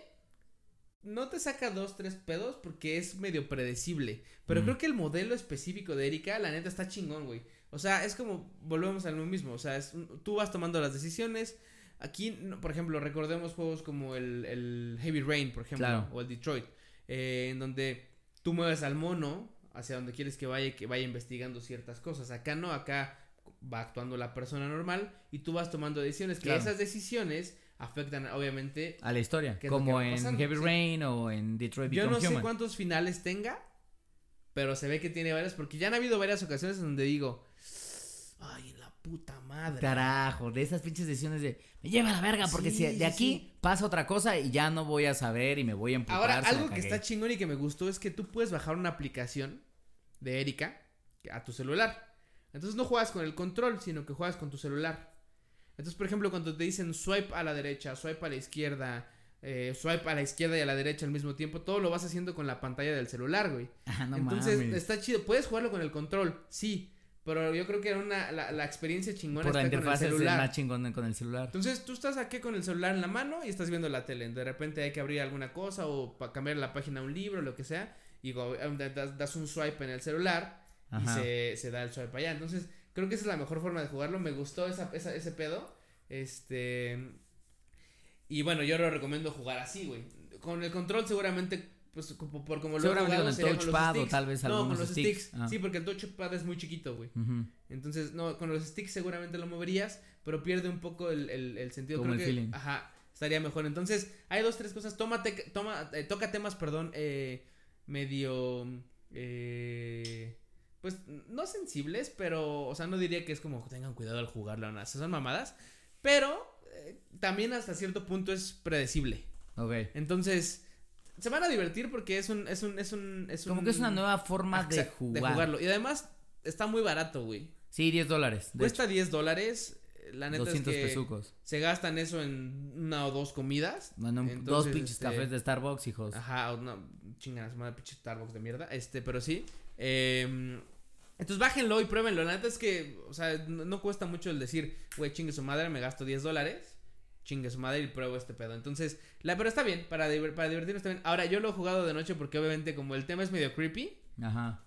no te saca dos, tres pedos porque es medio predecible. Pero Mm. creo que el modelo específico de Erika, la neta, está chingón, güey. O sea, es como, volvemos a lo mismo. O sea, es, tú vas tomando las decisiones. Aquí, por ejemplo, recordemos juegos como el, el Heavy Rain, por ejemplo, Claro. o el Detroit, eh, en donde tú mueves al mono hacia donde quieres que vaya que vaya investigando ciertas cosas. Acá no, acá va actuando la persona normal y tú vas tomando decisiones. Que esas decisiones afectan obviamente. A la historia. ¿Qué es lo que Como en? Heavy Sí. Rain o en Detroit Yo Become no sé cuántos finales tenga, pero se ve que tiene varias porque ya han habido varias ocasiones en donde digo, ay, la puta madre. Carajo, de esas pinches decisiones de me lleva a la verga porque Sí, si de aquí sí. pasa otra cosa y ya no voy a saber y me voy a empujar. Ahora, algo que está chingón y que me gustó es que tú puedes bajar una aplicación de Erika a tu celular. Entonces no juegas con el control, sino que juegas con tu celular. Entonces, por ejemplo, cuando te dicen swipe a la derecha, swipe a la izquierda, eh, swipe a la izquierda y a la derecha al mismo tiempo, todo lo vas haciendo con la pantalla del celular, güey. Ah, no Entonces, mames. está chido. Puedes jugarlo con el control, sí. Pero yo creo que era una, la, la experiencia chingona Por la está con el interfaz es celular. más chingón con el celular. Entonces tú estás aquí con el celular en la mano y estás viendo la tele. De repente hay que abrir alguna cosa o para cambiar la página a un libro, lo que sea. Y eh, da- das, das un swipe en el celular Ajá. y se, se da el swipe allá. Entonces creo que esa es la mejor forma de jugarlo. Me gustó esa, esa- ese pedo. Este. Y bueno, yo lo recomiendo jugar así, güey. Con el control seguramente, pues como- por como lo Seguramente jugado, con el touchpad o tal vez No, con algunos los sticks. sticks. Ah. Sí, porque el touchpad es muy chiquito, güey. Entonces, no, con los sticks seguramente lo moverías, pero pierde un poco el, el, el sentido. Como Creo el que, feeling. Ajá, estaría mejor. Entonces, hay dos, tres cosas. Tómate, toma, eh, toca temas, perdón, eh, medio, eh, pues, no sensibles, pero, o sea, no diría que es como tengan cuidado al jugarlo, no, esas son mamadas, pero eh, también hasta cierto punto es predecible. Ok. Entonces, se van a divertir porque es un, es un, es un, es Como un- que es una nueva forma de jugarlo. Y además, está muy barato, güey. Sí, 10 dólares. Cuesta 10 dólares. La hecho, neta 200 es que pesucos. se gastan eso en una o dos comidas. Bueno, dos Entonces, pinches este, cafés de Starbucks, hijos. Ajá, o no, chingan a su madre, pinche Starbucks de mierda. Este, pero sí. Eh, entonces bájenlo y pruébenlo. La neta es que, o sea, no, no cuesta mucho el decir, güey, chingue su madre, me gasto 10 dólares. Chingue su madre y pruebo este pedo. Entonces, la, pero está bien, para, para divertirnos está bien. Ahora, yo lo he jugado de noche porque obviamente como el tema es medio creepy, Ajá.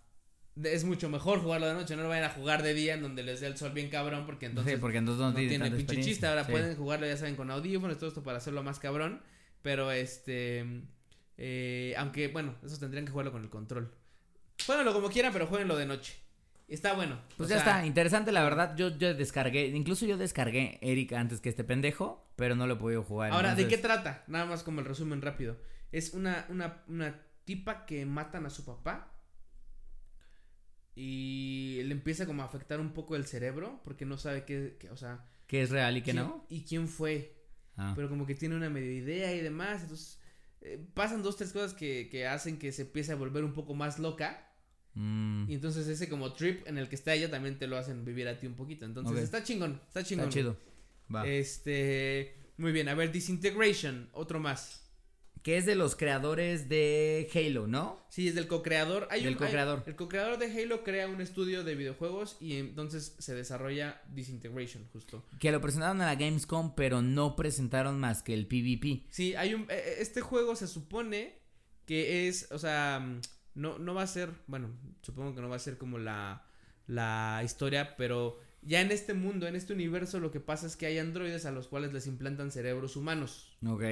es mucho mejor jugarlo de noche. No lo vayan a jugar de día en donde les dé el sol bien cabrón porque entonces sí, porque entonces no, no tiene pinche chiste. Ahora Sí. pueden jugarlo, ya saben, con audífonos, todo esto para hacerlo más cabrón. Pero este. eh, aunque, bueno, esos tendrían que jugarlo con el control. Jueguenlo como quieran, pero jueguenlo de noche. Está bueno. Pues o ya sea, está, interesante la verdad. Yo, yo descargué, incluso yo descargué Erika antes que este pendejo, pero no lo he podido jugar. Ahora, ¿de qué trata? Nada más como el resumen rápido. Es una, una, una tipa que matan a su papá. Y le empieza como a afectar un poco el cerebro. Porque no sabe qué, qué- o sea. ¿Qué es real y qué no? Y quién fue. Ah. pero como que tiene una medio idea y demás. Entonces, eh, pasan dos, tres cosas que, que hacen que se empiece a volver un poco más loca. Mm, Y entonces ese como trip en el que está ella también te lo hacen vivir a ti un poquito. Entonces, está chingón, está chingón. está chido. Va. Este, muy bien, a ver, Disintegration, otro más. que es de los creadores de Halo, ¿no? Sí, es del co-creador. Hay Del un- hay- co-creador. el co-creador de Halo crea un estudio de videojuegos y entonces se desarrolla Disintegration, justo. Que lo presentaron en la Gamescom, pero no presentaron más que el PvP. Sí, hay un. eh, Este juego se supone que es. O sea. No, no va a ser. Bueno, supongo que no va a ser como la. La historia, pero. Ya en este mundo, en este universo, lo que pasa es que hay androides a los cuales les implantan cerebros humanos. Ok.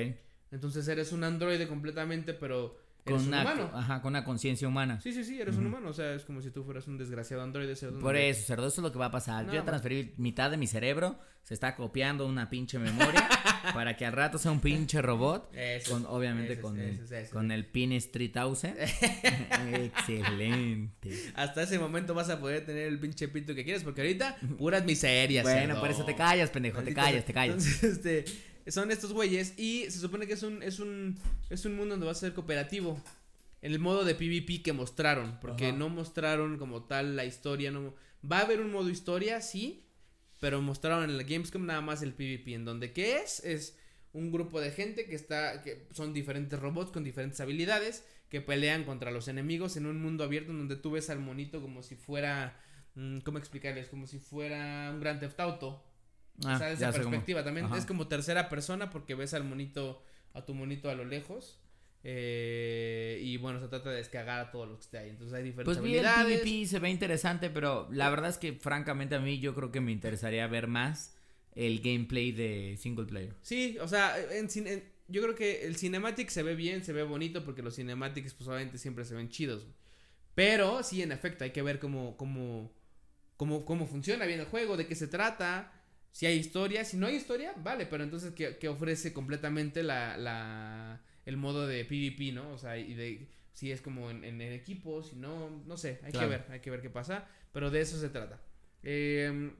Entonces eres un androide completamente, pero. Eres Con un una, humano. ajá, con una conciencia humana. Sí, sí, sí, eres un humano. O sea, es como si tú fueras un desgraciado androide. Por eso, cerdo, eso es lo que va a pasar. No, Yo ya transferí mitad de mi cerebro, se está copiando una pinche memoria para que al rato sea un pinche robot. Ese Con, es- obviamente con, el, con el pin 3000. Excelente. Hasta ese momento vas a poder tener el pinche pito que quieres, porque ahorita puras miserias. Bueno, cerdo. por eso te callas, pendejo, te callas, te callas. Entonces, este, son estos güeyes y se supone que es un, es un, es un mundo donde va a ser cooperativo. En el modo de PvP que mostraron, porque Ajá. no mostraron como tal la historia, no va a haber un modo historia, sí, pero mostraron en la Gamescom nada más el PvP, en donde qué es es un grupo de gente que está que son diferentes robots con diferentes habilidades que pelean contra los enemigos en un mundo abierto en donde tú ves al monito como si fuera mm, ¿cómo explicarles? Como si fuera un Grand Theft Auto. Ah, o sea, esa perspectiva también Ajá. es como tercera persona porque ves al monito, a tu monito a lo lejos. eh, y bueno, se trata de descargar a todos los que esté ahí. Entonces hay diferentes Pues vi el habilidades. PvP, se ve interesante, pero la verdad es que francamente a mí yo creo que me interesaría ver más el gameplay de single player. Sí, o sea, en, en- yo creo que el cinematic se ve bien, se ve bonito porque los cinematics pues obviamente siempre se ven chidos. Pero sí, en efecto, hay que ver cómo, cómo, cómo, cómo funciona bien el juego, de qué se trata, si hay historia, si no hay historia, vale, pero entonces que, ofrece completamente la, la, el modo de PvP, ¿no? O sea, y de si es como en, en, equipo, si no, no sé, hay que ver, hay que ver qué pasa, pero de eso se trata. Eh,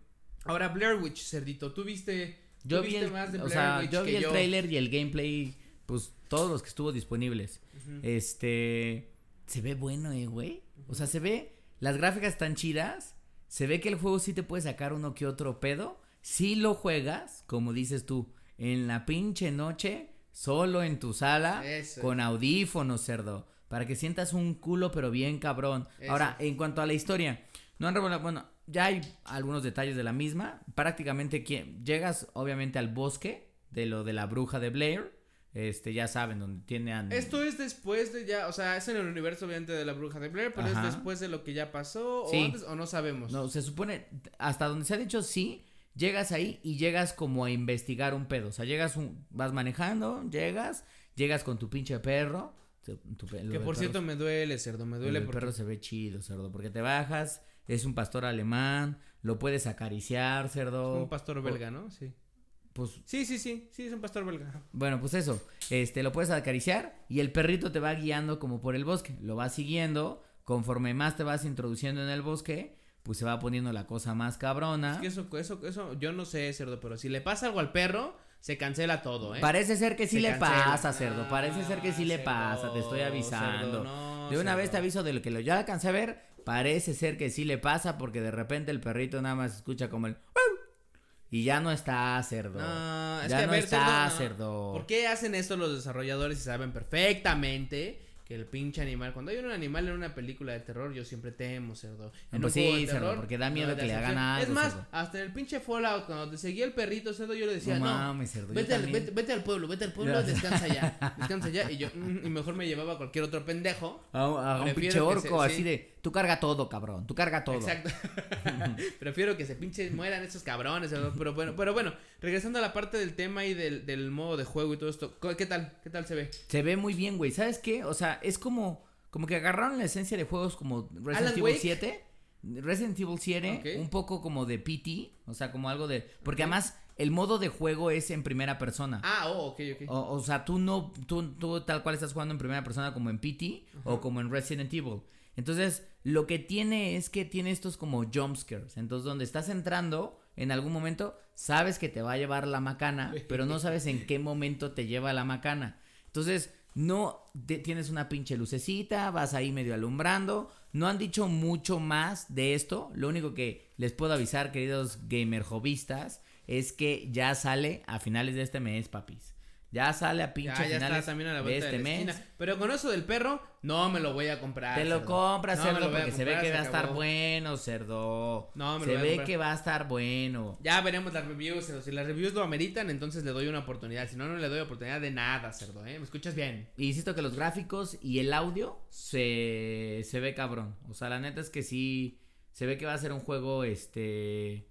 ahora Blair Witch, Cerdito, ¿tú viste, yo vi el, más de Blair o sea, yo vi el trailer y el gameplay, pues todos los que estuvo disponibles. Este, se ve bueno, eh, güey. O sea, se ve, las gráficas están chidas, se ve que el juego sí te puede sacar uno que otro pedo. Si lo juegas, como dices tú, en la pinche noche, solo en tu sala, con audífonos, cerdo para que sientas un culo pero bien cabrón. Ahora, en cuanto a la historia, no han revelado, bueno, ya hay algunos detalles de la misma. Prácticamente llegas obviamente al bosque de lo de la bruja de Blair. Este, ya saben, donde tiene Esto es después de ya, o sea, es en el universo obviamente de la bruja de Blair, pero es después de lo que ya pasó o antes o no sabemos. No, se supone, hasta donde se ha dicho sí, llegas ahí y llegas como a investigar un pedo. O sea, llegas, un, vas manejando, llegas, llegas con tu pinche perro que por cierto me duele, cerdo, me duele. El perro se ve chido, cerdo, porque te bajas, es un pastor alemán, lo puedes acariciar, cerdo. un pastor belga, ¿no? Sí. Pues sí, sí, sí, sí, es un pastor belga. Bueno, pues eso, este lo puedes acariciar y el perrito te va guiando como por el bosque, lo vas siguiendo, conforme más te vas introduciendo en el bosque, pues se va poniendo la cosa más cabrona. Es que eso eso eso yo no sé, cerdo, pero si le pasa algo al perro, se cancela todo, ¿eh? Parece ser que sí le pasa, cerdo. Parece ser que sí le pasa, te estoy avisando. de una vez te aviso de lo que lo ya alcancé a ver. Parece ser que sí le pasa porque de repente el perrito nada más escucha como el. Y ya no está cerdo. No, es ya que no está cerdo. ¿Por qué hacen esto los desarrolladores y saben perfectamente que el pinche animal. Cuando hay un animal en una película de terror, yo siempre temo, cerdo. En pues sí, cerdo, porque da miedo que le hagan algo. Es más, hasta en el pinche Fallout, cuando te seguía el perrito, cerdo, yo le decía, no, mames, cerdo, vete, al, vete, al pueblo, vete al pueblo, descansa ya, descansa ya. Y yo, mm, y mejor me llevaba a cualquier otro pendejo. A, un pinche orco, así de, tú carga todo, cabrón, tú carga todo. Exacto. Prefiero que se pinche mueran esos cabrones. Pero bueno, pero bueno, regresando a la parte del tema y del, del modo de juego y todo esto, ¿qué tal? ¿Qué tal se ve? Se ve muy bien, güey. ¿Sabes qué? O sea, es como, como que agarraron la esencia de juegos como Resident Evil 7. Resident Evil 7, un poco como de PT, o sea, como algo de... Porque además el modo de juego es en primera persona. Ah, oh, ok, ok. O, sea, tú no, tú, tú, tal cual estás jugando en primera persona como en PT o como en Resident Evil. Entonces, lo que tiene es que tiene estos como jumpscares. Entonces, donde estás entrando, en algún momento, sabes que te va a llevar la macana, pero no sabes en qué momento te lleva la macana. Entonces, no tienes una pinche lucecita, vas ahí medio alumbrando. No han dicho mucho más de esto. Lo único que les puedo avisar, queridos gamer hobbyistas, es que ya sale a finales de este mes, papis. Ya sale a pinche ya, ya finales también a la de este mes. Pero con eso del perro, no me lo voy a comprar. Te lo compras, cerdo, porque se ve que va a estar bueno, cerdo. No, me lo Se ve que va a estar bueno. Ya veremos las reviews, cerdo. Si las reviews lo ameritan, entonces le doy una oportunidad. Si no, no le doy oportunidad de nada, cerdo, ¿eh? ¿Me escuchas bien? Y insisto que los gráficos y el audio se, se ve cabrón. O sea, la neta es que sí, se ve que va a ser un juego, este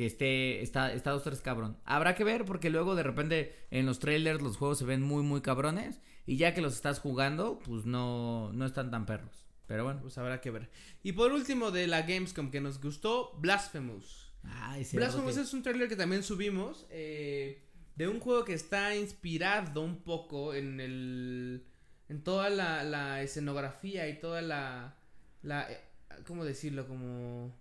que esté, está, está dos, tres cabrón. Habrá que ver porque luego de repente en los trailers los juegos se ven muy, muy cabrones y ya que los estás jugando, pues no, no están tan perros. Pero bueno. Pues habrá que ver. Y por último de la Gamescom que nos gustó, Blasphemous. Blasphemous es un trailer que también subimos eh, de un juego que está inspirado un poco en el... en toda la, la escenografía y toda la... la eh, ¿Cómo decirlo? Como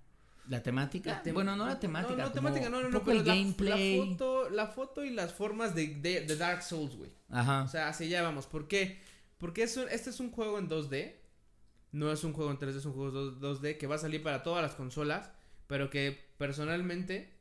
¿La temática? bueno, no la temática. No, no, temática, no, no, no, pero el la, gameplay. La foto, la foto y las formas de, de, de Dark Souls, güey. Ajá. O sea, así ya vamos. ¿Por qué? Porque es este es un juego en 2D. No es un juego en 3D, es un juego 2D que va a salir para todas las consolas. Pero que personalmente,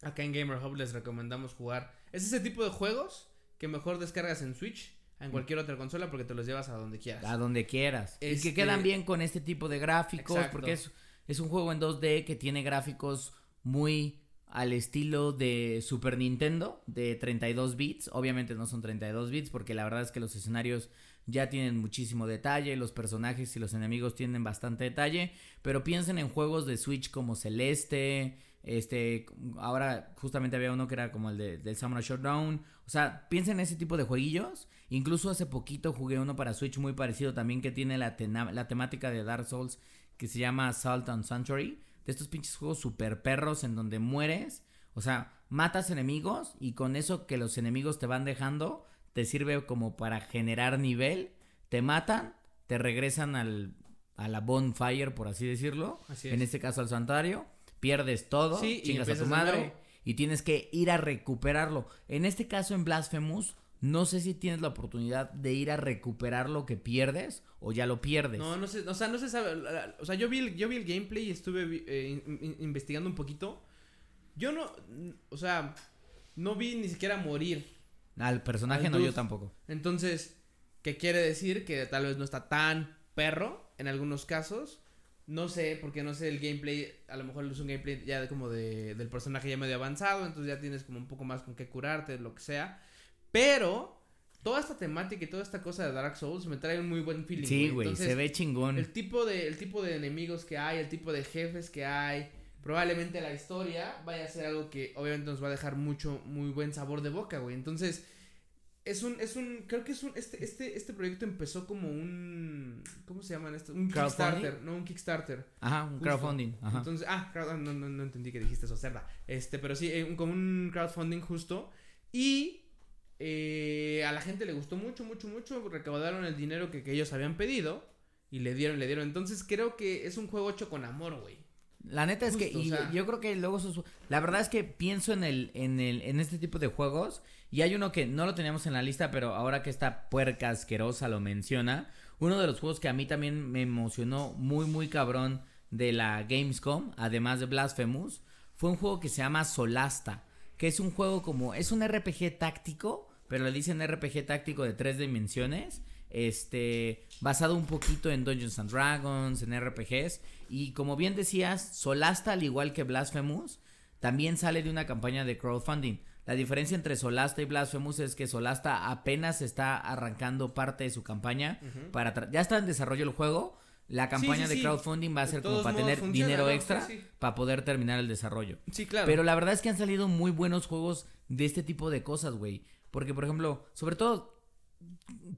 acá en Gamer Hub les recomendamos jugar. Es ese tipo de juegos que mejor descargas en Switch en cualquier otra consola porque te los llevas a donde quieras. A donde quieras. Y que este quedan bien con este tipo de gráficos. Porque es es un juego en 2D que tiene gráficos muy al estilo de Super Nintendo de 32 bits. Obviamente no son 32 bits porque la verdad es que los escenarios ya tienen muchísimo detalle, los personajes y los enemigos tienen bastante detalle, pero piensen en juegos de Switch como Celeste, Este, ahora justamente había uno que era como el de, del Samurai Showdown. O sea, piensa en ese tipo de jueguillos. Incluso hace poquito jugué uno para Switch muy parecido también que tiene la, la temática de Dark Souls que se llama Salt and Sanctuary. De estos pinches juegos super perros en donde mueres. O sea, matas enemigos y con eso que los enemigos te van dejando te sirve como para generar nivel. Te matan, te regresan al, a la bonfire, por así decirlo. En este caso al santuario pierdes todo, chingas a tu madre y tienes que ir a recuperarlo. En este caso en Blasphemous, no sé si tienes la oportunidad de ir a recuperar lo que pierdes o ya lo pierdes. No, no sé, o sea, no se sabe, o sea, yo vi el, yo vi el gameplay y estuve eh, investigando un poquito. Yo no, o sea, no vi ni siquiera morir. Al personaje no, yo tampoco. Entonces, ¿qué quiere decir? Que tal vez no está tan perro en algunos casos. No sé, porque no sé el gameplay, a lo mejor es un gameplay ya de como de, del personaje ya medio avanzado, entonces ya tienes como un poco más con qué curarte, lo que sea. Pero toda esta temática y toda esta cosa de Dark Souls me trae un muy buen feeling. Sí, güey, se ve chingón. El tipo, de, el tipo de enemigos que hay, el tipo de jefes que hay, probablemente la historia vaya a ser algo que obviamente nos va a dejar mucho, muy buen sabor de boca, güey. Entonces, es un, es un, creo que es un, este, este, este proyecto empezó como un, ¿cómo se llaman esto? Un Kickstarter, no, un Kickstarter. Ajá, un crowdfunding. Ajá. Entonces, ah, no, no, no entendí que dijiste eso, cerda. Este, pero sí, eh, como un crowdfunding justo. Y eh, a la gente le gustó mucho, mucho, mucho. Recaudaron el dinero que, que ellos habían pedido. Y le dieron, le dieron. Entonces creo que es un juego hecho con amor, güey. La neta es que y yo creo que luego la verdad es que pienso en el en el en este tipo de juegos y hay uno que no lo teníamos en la lista, pero ahora que esta puerca asquerosa lo menciona, uno de los juegos que a mí también me emocionó muy muy cabrón de la Gamescom, además de Blasphemous, fue un juego que se llama Solasta, que es un juego como es un RPG táctico, pero le dicen RPG táctico de tres dimensiones este, basado un poquito en Dungeons and Dragons, en RPGs. Y como bien decías, Solasta, al igual que Blasphemous, también sale de una campaña de crowdfunding. La diferencia entre Solasta y Blasphemous es que Solasta apenas está arrancando parte de su campaña para ya está en desarrollo el juego. La campaña de crowdfunding va a ser como para tener dinero extra para poder terminar el desarrollo. Sí, claro. Pero la verdad es que han salido muy buenos juegos de este tipo de cosas, güey. Porque, por ejemplo, sobre todo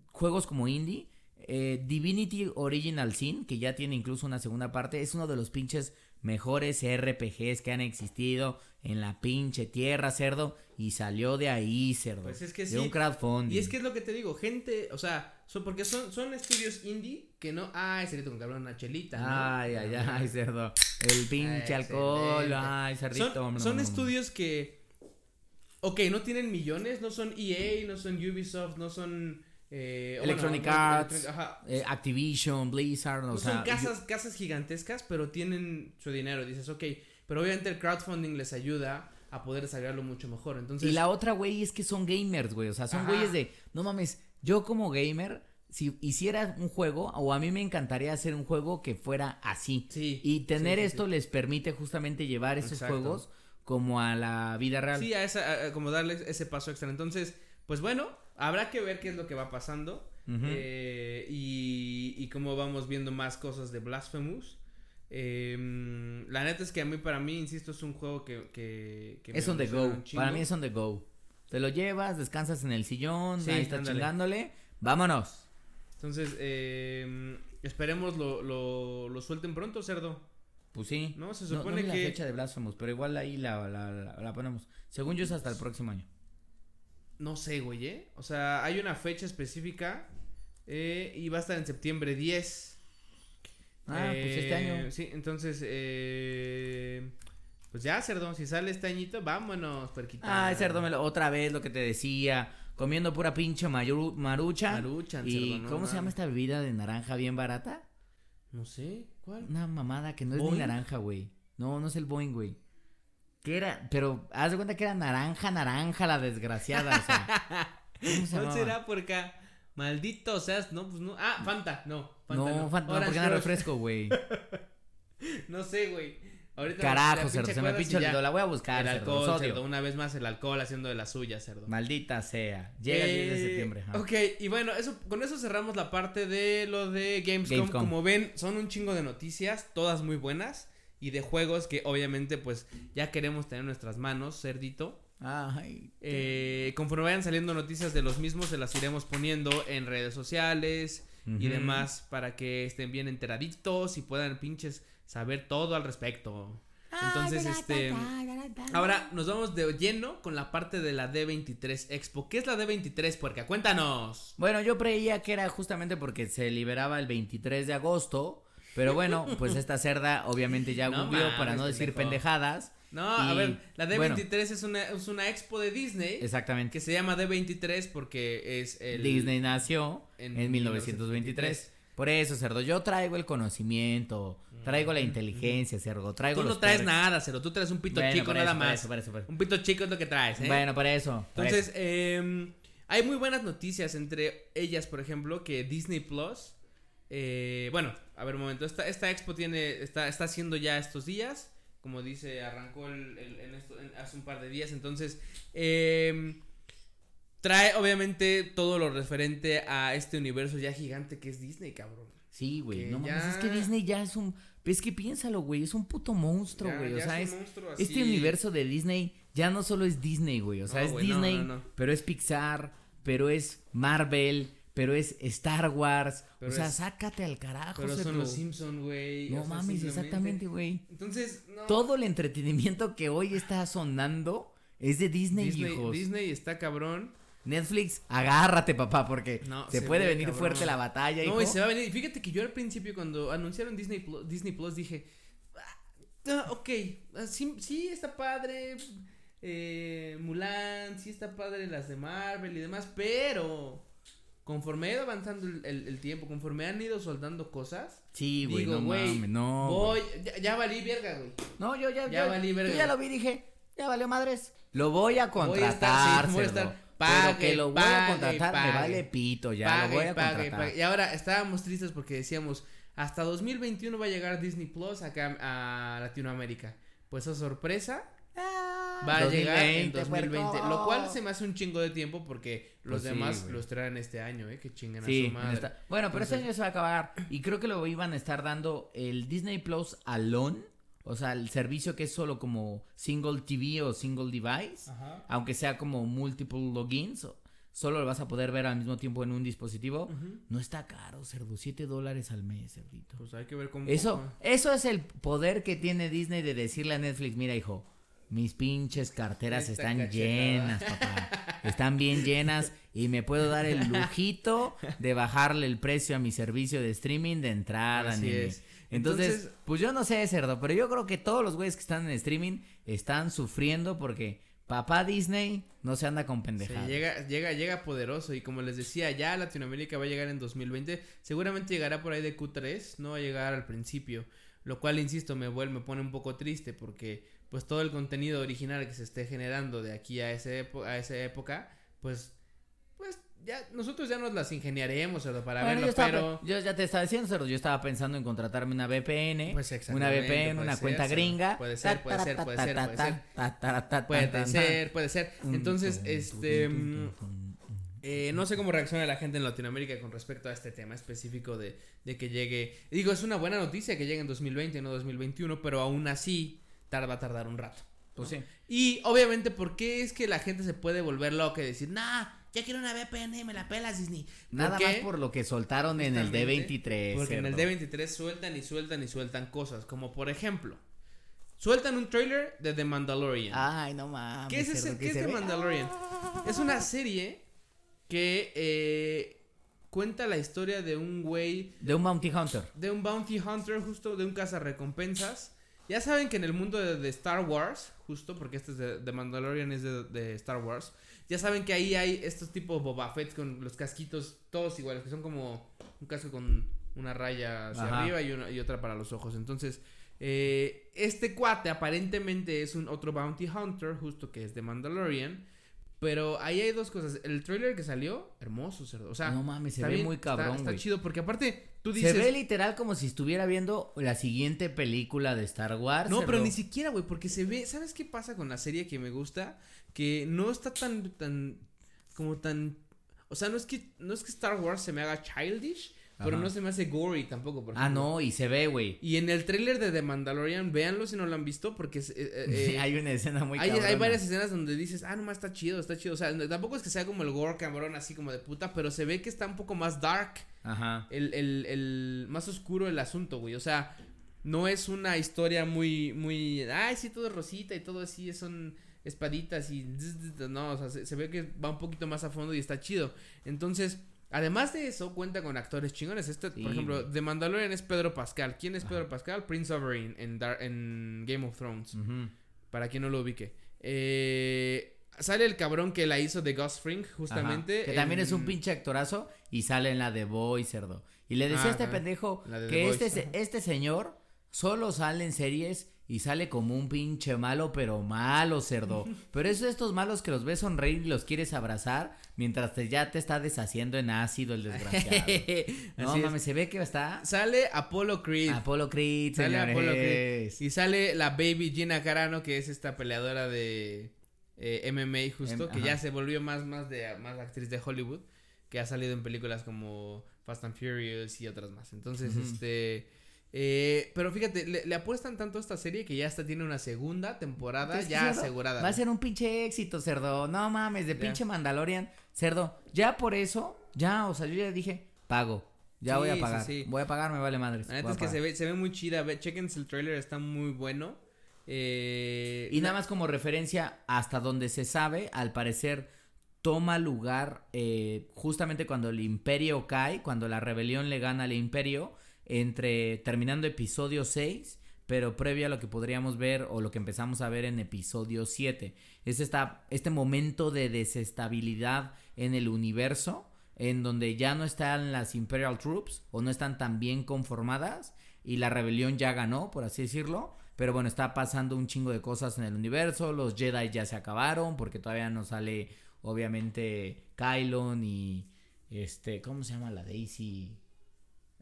juegos como indie. Eh, Divinity Original Sin, que ya tiene incluso una segunda parte, es uno de los pinches mejores RPGs que han existido en la pinche tierra, cerdo, y salió de ahí, cerdo. Pues es que de un crowdfunding. Y es que es lo que te digo, gente, o sea, son, porque son, son estudios indie que no. Ay, cerito con una chelita. ¿no? Ay, ay, ay, cerdo. El pinche alcohol, ay, cerdito. Son, son estudios que. Ok, no tienen millones, no son EA, no son Ubisoft, no son eh, Electronic Arts, eh, Activision, Blizzard, o sea, son casas, casas gigantescas, pero tienen su dinero. Dices, ok, pero obviamente el crowdfunding les ayuda a poder desarrollarlo mucho mejor. Entonces, y la otra, güey, es que son gamers, güey. O sea, son güeyes de, no mames, yo como gamer, si hiciera un juego, o a mí me encantaría hacer un juego que fuera así. Sí, y tener esto les permite justamente llevar esos juegos como a la vida real. Sí, a esa, como darles ese paso extra. Entonces, pues bueno, Habrá que ver qué es lo que va pasando. Eh, y, cómo vamos viendo más cosas de Blasphemous. Em, la neta es que a mí, para mí, insisto, es un juego que. que, es on the go. Para mí es on the go. Te lo llevas, descansas en el sillón, ahí estás chingándole. Vámonos. Entonces, eh, esperemos lo, lo, lo, suelten pronto, cerdo. Pues sí. No, se supone no, que. la fecha de Blasphemous, pero igual ahí la, la, la ponemos. Según yo, es hasta el próximo año. No sé, güey, ¿eh? O sea, hay una fecha específica eh, y va a estar en septiembre 10. Ah, pues este año. Eh, sí, entonces, eh, pues ya, Cerdo, si sale este añito, vámonos, perquita. Ah, Cerdo, otra vez lo que te decía, comiendo pura pinche marucha. Marucha, ¿Y cómo se llama esta bebida de naranja bien barata? No sé, ¿cuál? Una mamada que no es ni naranja, güey. No, no es el Boeing, güey. Que era, pero haz de cuenta que era naranja, naranja la desgraciada, o sea. ¿Cuál será por acá? Maldito seas, no, pues no. Ah, Fanta, no. Fanta no, Fanta, no, porque era refresco, güey. no sé, güey. Ahorita Carajo, cerdo, se me pincho el dedo, la voy a buscar. El alcohol, cerdo, una vez más el alcohol haciendo de la suya, cerdo. Maldita sea. Llega el 10 de septiembre. Ok, y bueno, eso, con eso cerramos la parte de lo de Gamescom. Gamescom. Como ven, son un chingo de noticias, todas muy buenas. y de juegos que obviamente pues ya queremos tener en nuestras manos, cerdito. Ay. Eh, conforme vayan saliendo noticias de los mismos, se las iremos poniendo en redes sociales y demás para que estén bien enteraditos y puedan pinches saber todo al respecto. Entonces, este. Ahora nos vamos de lleno con la parte de la D23 Expo. ¿Qué es la D23, puerca? Cuéntanos. Bueno, yo creía que era justamente porque se liberaba el 23 de agosto. Pero bueno, pues esta cerda obviamente ya No para no decir pendejo. pendejadas. No, a ver, la D23 bueno. es, una, es una expo de Disney Exactamente. que se llama D23 porque es el. Disney nació en en, 1923. Por eso, cerdo, yo traigo el conocimiento, traigo la inteligencia, cerdo, traigo Tú no los traes nada, Cero. Tú traes un pito Bueno, chico por nada eso, por más. eso, por eso, por eso. Un pito chico es lo que traes, ¿eh? Bueno, por eso. por eso. Entonces, eh, hay muy buenas noticias entre ellas, por ejemplo, que Disney Plus. eh, bueno, a ver un momento. Esta, esta expo tiene. Está, está haciendo ya estos días. Como dice, arrancó el, el- en esto- en- hace un par de días. Entonces, eh, trae obviamente todo lo referente a este universo ya gigante que es Disney, cabrón. Sí, güey. No mames, es que Disney ya es un. Es que piénsalo, güey. Es un puto monstruo, güey. O ya sea, es un. Este universo de Disney ya no solo es Disney, güey. O sea, No, es Disney, no, no. pero es Pixar, pero es Marvel, pero es Star Wars. Pero o sea, es- sácate al carajo, Pero son los Simpson, güey. No o sea, mames, exactamente, güey. Entonces, no. Todo el entretenimiento que hoy está sonando es de Disney, Disney, hijos. Disney está cabrón. Netflix, agárrate, papá, porque No, se, se puede ve, venir cabrón. fuerte la batalla, No, hijo. y se va a venir. Fíjate que yo al principio cuando anunciaron Disney Plus, Disney Plus dije, ah, ok, ah, sí, sí está padre, eh, Mulan, sí está padre las de Marvel y demás, pero conforme ha ido avanzando el, el- el tiempo, conforme han ido soldando cosas, Sí, güey, no güey, mames, no. voy, ya, ya valí verga, güey. No, yo ya, Ya yo- valí yo verga. ya lo vi, dije, ya valió madres. Lo voy a Voy a contratar, estar, sí, voy a. estar, Pero pague, que lo voy pague, a contratar, me pague. vale pito, ya Pague, lo voy a pague, contratar. pague. Y ahora estábamos tristes porque decíamos, hasta 2021 va a llegar Disney Plus acá a Latinoamérica. Pues a sorpresa, Ah, va a llegar en 2020, 2020. puerco. Lo cual se me hace un chingo de tiempo porque los Pues sí, demás güey. los traen este año, ¿eh? Que chingan a Sí, su madre. está- bueno, pero este año se va a acabar. Y creo que lo iban a estar dando el Disney Plus Alone. O sea, el servicio que es solo como single TV o single device. Ajá. Aunque sea como multiple logins. Solo lo vas a poder ver al mismo tiempo en un dispositivo. No está caro, cerdo. 7 dólares al mes, cerdito. Pues hay que ver cómo. Eso, eso es el poder que tiene Disney de decirle a Netflix, mira hijo, mis pinches carteras Esta están cachetada. llenas, papá. Están bien llenas y me puedo dar el lujito de bajarle el precio a mi servicio de streaming de entrada, Así nene. es. Entonces, Entonces- pues yo no sé, cerdo, pero yo creo que todos los güeyes que están en streaming están sufriendo porque papá Disney no se anda con pendejadas. llega, llega, llega poderoso. Y como les decía, ya Latinoamérica va a llegar en 2020, seguramente llegará por ahí de Q3, no va a llegar al principio, lo cual, insisto, me vuelve, me pone un poco triste porque pues todo el contenido original que se esté generando de aquí a, ese a esa época, pues ya nosotros ya nos las ingeniaremos cerdo, para Bueno, verlo, yo, estaba- pero... yo ya te estaba diciendo, cerdo, yo estaba pensando en contratarme una VPN, Pues una VPN, una ser, cuenta cerdo. gringa. Puede ser, puede ser, puede ser, puede ser. Puede ser, puede ser. Entonces, este... mm, Eh, no sé cómo reacciona la gente en Latinoamérica con respecto a este tema específico de, de que llegue. Digo, es una buena noticia que llegue en 2020, no 2021, pero aún así tar- va a tardar un rato. Pues sí. Y obviamente, ¿por qué es que la gente se puede volver loca y decir, nah, ya quiero una VPN y me la pelas, Disney? ¿Por Nada qué? más por lo que soltaron en el Justamente, D23. Porque en el cerdo. D23 sueltan y sueltan y sueltan cosas, como por ejemplo, sueltan un trailer de The Mandalorian. Ay, no mames. ¿Qué es, ese, ¿qué es The ve- Mandalorian? Es una serie que eh, cuenta la historia de un güey, De un Bounty Hunter. de un bounty hunter, justo de un cazarrecompensas. Ya saben que en el mundo de, de Star Wars, justo porque este es de, The Mandalorian es de, de Star Wars, ya saben que ahí hay estos tipos Boba Fett con los casquitos todos iguales, que son como un casco con una raya hacia Ajá. arriba y, una- y otra para los ojos. Entonces, eh, este cuate aparentemente es un otro bounty hunter, justo que es de Mandalorian. Pero ahí hay dos cosas. El trailer que salió, hermoso, cerdo. O sea, no mames, se ve bien, muy cabrón, Está, chido porque aparte tú Se dices. ve literal como si estuviera viendo la siguiente película de Star Wars. No, pero ni siquiera, güey, porque se ve, ¿sabes qué pasa con la serie que me gusta? Que no está tan, tan, como tan, o sea, no es que, no es que Star Wars se me haga childish, pero Ajá. no se me hace gory tampoco. Por Ah, no, y se ve, güey. Y en el tráiler de The Mandalorian, véanlo si no lo han visto, porque es, eh, eh, hay una escena muy hay, hay varias escenas donde dices, ah, nomás está chido, está chido. O sea, tampoco es que sea como el gore cabrón, así como de puta, pero se ve que está un poco más dark, Ajá. el, el, el más oscuro el asunto, güey. O sea, no es una historia muy, muy, ay, sí, todo es rosita y todo así, son espaditas y, no, o sea, se, se ve que va un poquito más a fondo y está chido. Entonces, además de eso, cuenta con actores chingones. Este, Sí, por ejemplo. The Mandalorian es Pedro Pascal. ¿Quién es Pedro Pascal? Prince Oberyn en, Dar- en Game of Thrones. Para quien no lo ubique. Eh, sale el cabrón que la hizo de Gus Fring, justamente. Ajá, Que también es un pinche actorazo y sale en la de Boy, cerdo. Y le decía Ah, a este pendejo de que Boys, este, este señor solo sale en series y sale como un pinche malo, pero malo, cerdo. Pero es de estos malos que los ves sonreír y los quieres abrazar mientras te, ya te está deshaciendo en ácido el desgraciado. no mames, se ve que está Sale Apollo Creed. Apollo Creed, Sale señores. Apollo Creed. Y sale la baby Gina Carano, que es esta peleadora de eh, MMA justo, Em, que ajá. ya se volvió más, más, de, más actriz de Hollywood, que ha salido en películas como Fast and Furious y otras más. Entonces, este... eh, pero fíjate, le, le apuestan tanto a esta serie que ya hasta tiene una segunda temporada ya cerdo, asegurada. Va a ser un pinche éxito, cerdo. No mames, de Ya. pinche Mandalorian. Cerdo, ya por eso, ya, o sea, yo ya dije, pago. Ya Sí, voy a pagar. sí. Voy a pagar, me vale madres. La neta es que se ve, se ve muy chida. Ve, chequense el trailer, está muy bueno. Eh, Y nada más como referencia, hasta donde se sabe, al parecer toma lugar eh, justamente cuando el imperio cae, cuando la rebelión le gana al imperio, entre terminando episodio 6, pero previo a lo que podríamos ver o lo que empezamos a ver en episodio 7. Es esta, este momento de desestabilidad en el universo, en donde ya no están las Imperial Troops o no están tan bien conformadas y la rebelión ya ganó, por así decirlo. Pero bueno, está pasando un chingo de cosas en el universo. Los Jedi ya se acabaron porque todavía no sale, obviamente, Kylon y este, ¿cómo se llama la Daisy?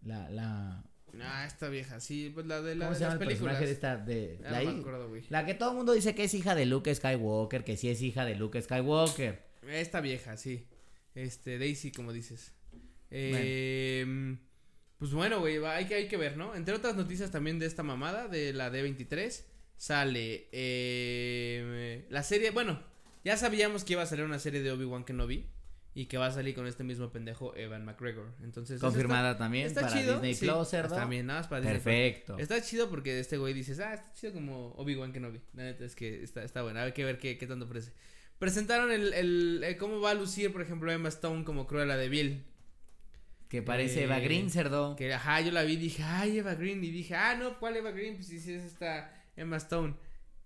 La, la, Ah, esta vieja, sí, pues la de, la, ¿cómo de se llama las el películas. personaje de esta, de, la, no me hi- acuerdo, güey. la que todo el mundo dice que es hija de Luke Skywalker, que sí es hija de Luke Skywalker. Esta vieja, sí. Este, Daisy, como dices. Eh, Pues bueno, güey, hay que, hay que ver, ¿no? Entre otras noticias también de esta mamada, de la D23, sale eh, la serie, bueno, ya sabíamos que iba a salir una serie de Obi-Wan Kenobi y que va a salir con este mismo pendejo Evan McGregor. Entonces, Confirmada está- también está para chido, Disney sí, Plus, cerdo. También, nada más para Disney. Perfecto. Está chido porque este güey dices, ah, está chido como Obi-Wan Kenobi. La neta es que está, está bueno. Hay que ver qué, qué tanto ofrece. Presentaron el, el, el cómo va a lucir, por ejemplo, Emma Stone como Cruella de Vil. Que parece Eh, Eva Green, cerdo. Que, ajá, yo la vi y dije, ay, Eva Green. Y dije, ah, no, ¿cuál Eva Green? Pues sí, sí, es esta Emma Stone.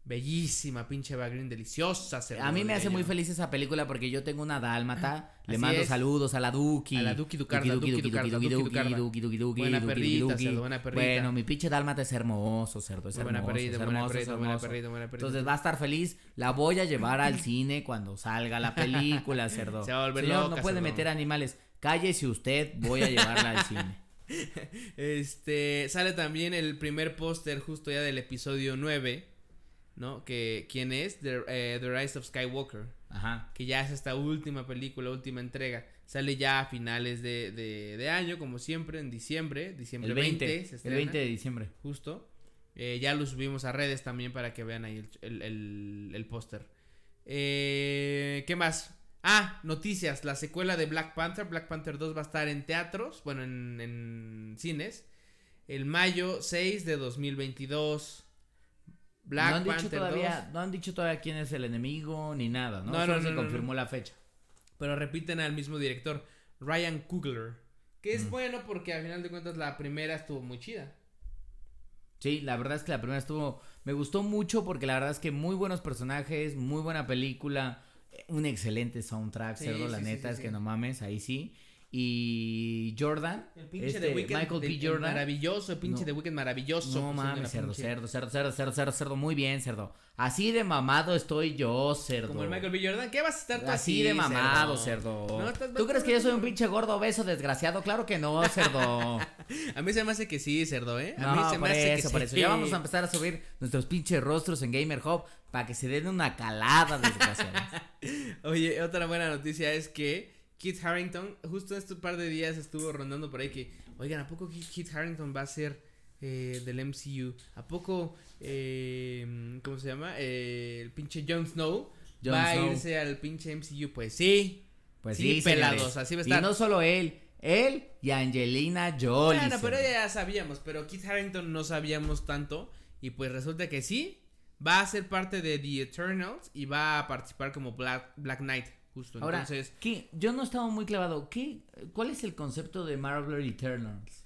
Bellísima, pinche Eva Green, deliciosa. cerdo, A mí me hace muy feliz esa película porque yo tengo una dálmata. Le mando es. saludos a la Duki. A la Duki Ducarda, Duki Ducarda, Duki Ducarda. Buena perrita, cerdo, buena perrita. Bueno, mi pinche dálmata es hermoso, cerdo. Es buena hermoso, perrita, buena perrita, buena hermoso. perrita, buena perrita. Entonces va a estar feliz. La voy a llevar al cine cuando salga la película, cerdo. Se va a volver Señor, loca, no puede cerdo. meter animales. Cállese usted, voy a llevarla al cine. Este, sale también el primer póster justo ya del episodio 9, ¿no? Que, ¿quién es? The, eh, The Rise of Skywalker, Ajá. que ya es esta última película, última entrega. Sale ya a finales de, de, de año, como siempre, en diciembre, diciembre El 20, 20, se el estrena, 20 de diciembre. justo. Eh, ya lo subimos a redes también para que vean ahí el, el, el- el póster. Eh, ¿Qué más? Ah, noticias. La secuela de Black Panther, Black Panther 2 va a estar en teatros, bueno, en, en cines, el mayo 6 de 2022. Black no han dicho todavía, 2. no han dicho todavía quién es el enemigo ni nada, ¿no? No, Solo no, se no, confirmó la fecha. Pero repiten al mismo director, Ryan Coogler. Que es Mm. bueno porque al final de cuentas la primera estuvo muy chida. Sí, la verdad es que la primera estuvo. Me gustó mucho porque la verdad es que muy buenos personajes, muy buena película, eh, un excelente soundtrack, Sí, cerdo, la sí, neta es que no mames, ahí sí. Y Jordan, El pinche este, de Weekend, Michael P. Jordan. Maravilloso, el pinche No. de Weekend maravilloso. No pues, mames, cerdo, cerdo, cerdo, cerdo, cerdo, cerdo, cerdo, muy bien, cerdo. Así de mamado estoy yo, cerdo. Como el Michael B. Jordan. ¿Qué vas a estar tú Así así, de mamado, cerdo. No, ¿Tú crees que yo soy un pinche gordo obeso desgraciado? Claro que no, cerdo. A mí se me hace que sí, cerdo, ¿eh? A No, mí se me hace eso, que por sí. eso. Ya vamos a empezar a subir nuestros pinches rostros en Gamer Hub para que se den una calada, desgraciados. Oye, otra buena noticia es que Kit Harrington, justo este par de días estuvo rondando por ahí que, oigan, ¿a poco Kit Harrington va a ser eh, del MCU? ¿A poco, eh, ¿cómo se llama? Eh, el pinche Jon Snow Jon va Snow. a irse al pinche MCU. Pues sí. Pues sí, sí, pelados, señores. así va a Y estar. no solo él, él y Angelina Jolie. Bueno, pero ya sabíamos, pero Kit Harrington no sabíamos tanto. Y pues resulta que sí, va a ser parte de The Eternals y va a participar como Black, Black Knight, justo. Ahora, Entonces, ¿qué? yo no estaba muy clavado. ¿Qué, ¿Cuál es el concepto de Marvel Eternals?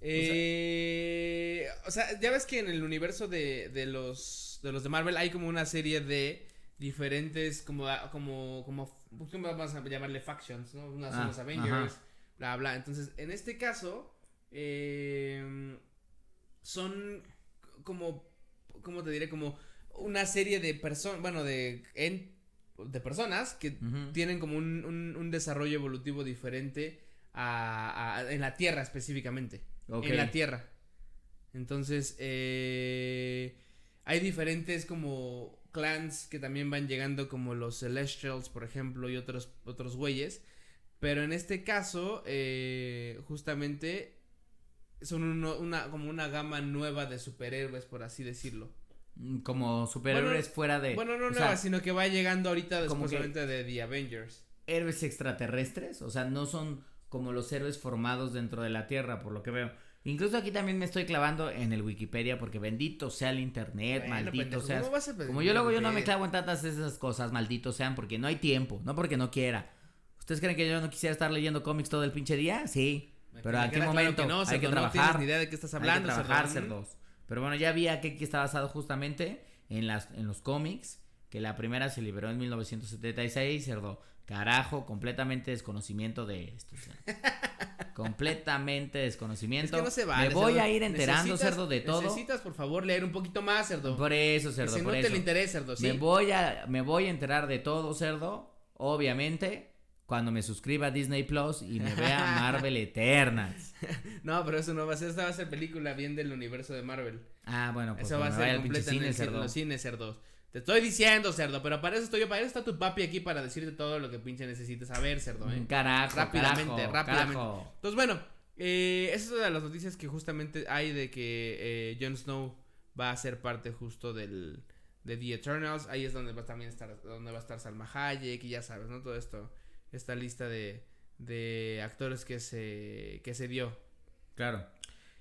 eh, o sea, ya ves que en el universo de, de los de los de Marvel hay como una serie de diferentes como como como ¿cómo vamos a llamarle factions, ¿no? Unas son Ah, los Avengers, ajá. bla bla. Entonces, en este caso eh, son como cómo te diré como una serie de personas, bueno, de en- de personas que tienen como un, un- un desarrollo evolutivo diferente a, a- en la Tierra específicamente. En la Tierra. Entonces, eh, hay diferentes como clans que también van llegando como los Celestials, por ejemplo, y otros, otros güeyes. Pero en este caso, eh, justamente, son uno- una, como una gama nueva de superhéroes, por así decirlo. Mm, Como superhéroes Bueno, fuera de. Bueno, no o nueva, sea, sino que va llegando ahorita después de The Avengers. héroes extraterrestres, o sea, no son como los héroes formados dentro de la Tierra, por lo que veo. Incluso aquí también me estoy clavando en el Wikipedia porque bendito sea el internet, Bueno, maldito pendejo, seas. ¿cómo vas a pedir Como yo luego yo no me clavo en tantas esas cosas, malditos sean, porque no hay tiempo, no porque no quiera. ¿Ustedes creen que yo no quisiera estar leyendo cómics todo el pinche día? Sí. Me Pero ¿a qué claro momento? que no, hay cerdo, que no trabajar. ni idea de qué estás hablando, hay que trabajar, cerdo. cerdos. Pero bueno, ya vi a qué, qué está basado justamente en, las, en los cómics, que la primera se liberó en 1976, cerdo. Carajo, completamente desconocimiento de esto. completamente Es desconocimiento. que no se vale. Me voy cerdo. a ir enterando, Necesitas- cerdo, de todo. Necesitas, por favor, leer un poquito más, cerdo. Por eso, que cerdo, se por note eso. el interés, cerdo, ¿sí? Me voy a me voy a enterar de todo, cerdo, obviamente, cuando me suscriba a Disney Plus y me vea Marvel Eternals. No, pero eso no va a ser, esta va a ser película bien del universo de Marvel. Ah, bueno, pues eso va a ser completa en, el cine, los cines, cerdos. Te estoy diciendo, cerdo, pero para eso estoy yo, para eso está tu papi aquí para decirte todo lo que pinche necesites saber, cerdo, eh. Carajo, Rápidamente, carajo, rápidamente. carajo. Entonces, bueno, eh, esa es una de las noticias que justamente hay de que eh, Jon Snow va a ser parte justo del de The Eternals. Ahí es donde va también estar, donde va a estar Salma Hayek y ya sabes, ¿no? Todo esto, esta lista de, de actores que se, que se dio. Claro.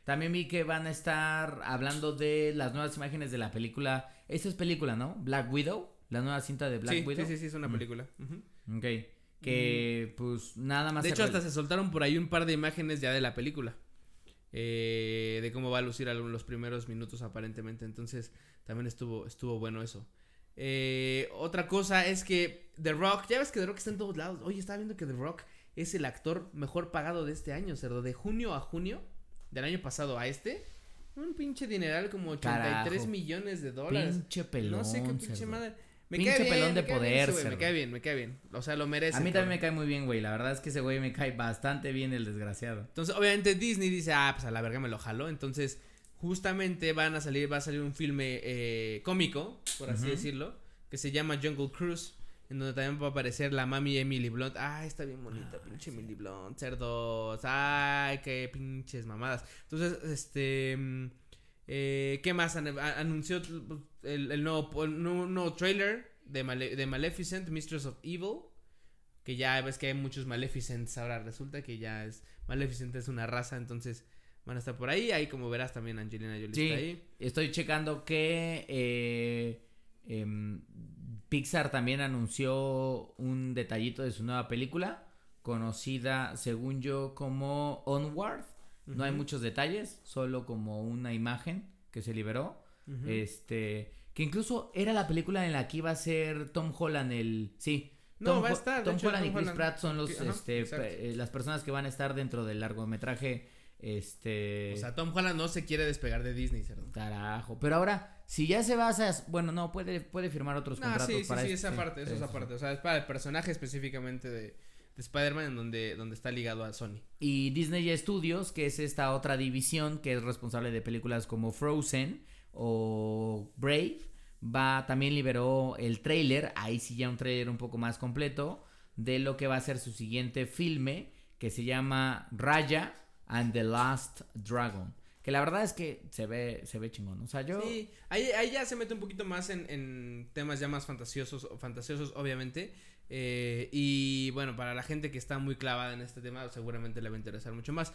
También vi que van a estar hablando de las nuevas imágenes de la película. Esta es película, ¿no? Black Widow, la nueva cinta de Black sí, Widow. sí, sí, sí, es una Mm. película. Ujú. Ok. Que pues nada más. De hecho, hasta se soltaron por ahí un par de imágenes ya de la película. eh, de cómo va a lucir los primeros minutos aparentemente. Entonces, también estuvo, estuvo bueno eso. Eh, otra cosa es que The Rock, ya ves que The Rock está en todos lados. Oye, estaba viendo que The Rock es el actor mejor pagado de este año, cerdo. De junio a junio, del año pasado a este, un pinche dineral como 83 Carajo. millones de dólares. Pinche pelón. no sé qué pinche cerdo. madre. Me Pinche cae bien, pelón de me cae bien poder, güey, Me cae bien, me cae bien. O sea, lo merece. A mí también me cae muy bien, güey. La verdad es que ese güey me cae bastante bien el desgraciado. Entonces, obviamente Disney dice, ah, pues a la verga me lo jaló. Entonces, justamente van a salir, va a salir un filme eh, cómico, por así decirlo, que se llama Jungle Cruise, en donde también va a aparecer la mami Emily Blunt. Ah, está bien bonita, pinche Emily Blunt, cerdos. Ay, qué pinches mamadas. Entonces, este... mm, eh, ¿Qué más? Anunció el, el nuevo, el nuevo, nuevo trailer de, Male- de Maleficent, Mistress of Evil. Que ya ves que hay muchos Maleficents ahora. Resulta que ya es. Maleficent es una raza, entonces van a estar por ahí. Ahí, como verás, también Angelina Jolie Sí, está ahí. estoy checando que eh, em, Pixar también anunció un detallito de su nueva película, conocida, según yo, como Onward. No hay muchos detalles, solo como una imagen que se liberó. Este, que incluso era la película en la que iba a ser Tom Holland el, sí. No, Tom va a estar, Tom hecho, Holland Tom y Chris Holland. Pratt son los, este, eh, las personas que van a estar dentro del largometraje, este. O sea, Tom Holland no se quiere despegar de Disney, cerdo. Carajo. Pero ahora, si ya se basa. Bueno, no, puede, puede firmar otros No, contratos sí, sí, para sí, esto, esa parte, eso sí, es sí, aparte. O sea, es para el personaje específicamente de, de Spider-Man, en donde, donde está ligado a Sony. Y Disney Studios, que es esta otra división que es responsable de películas como Frozen o Brave, va también liberó el trailer, ahí sí ya un trailer un poco más completo, de lo que va a ser su siguiente filme, que se llama Raya and the Last Dragon. Que la verdad es que se ve, se ve chingón. O sea, yo. Sí, ahí, ahí ya se mete un poquito más en, en temas ya más fantasiosos, fantasiosos obviamente. Eh, y bueno, para la gente que está muy clavada en este tema, seguramente le va a interesar mucho más.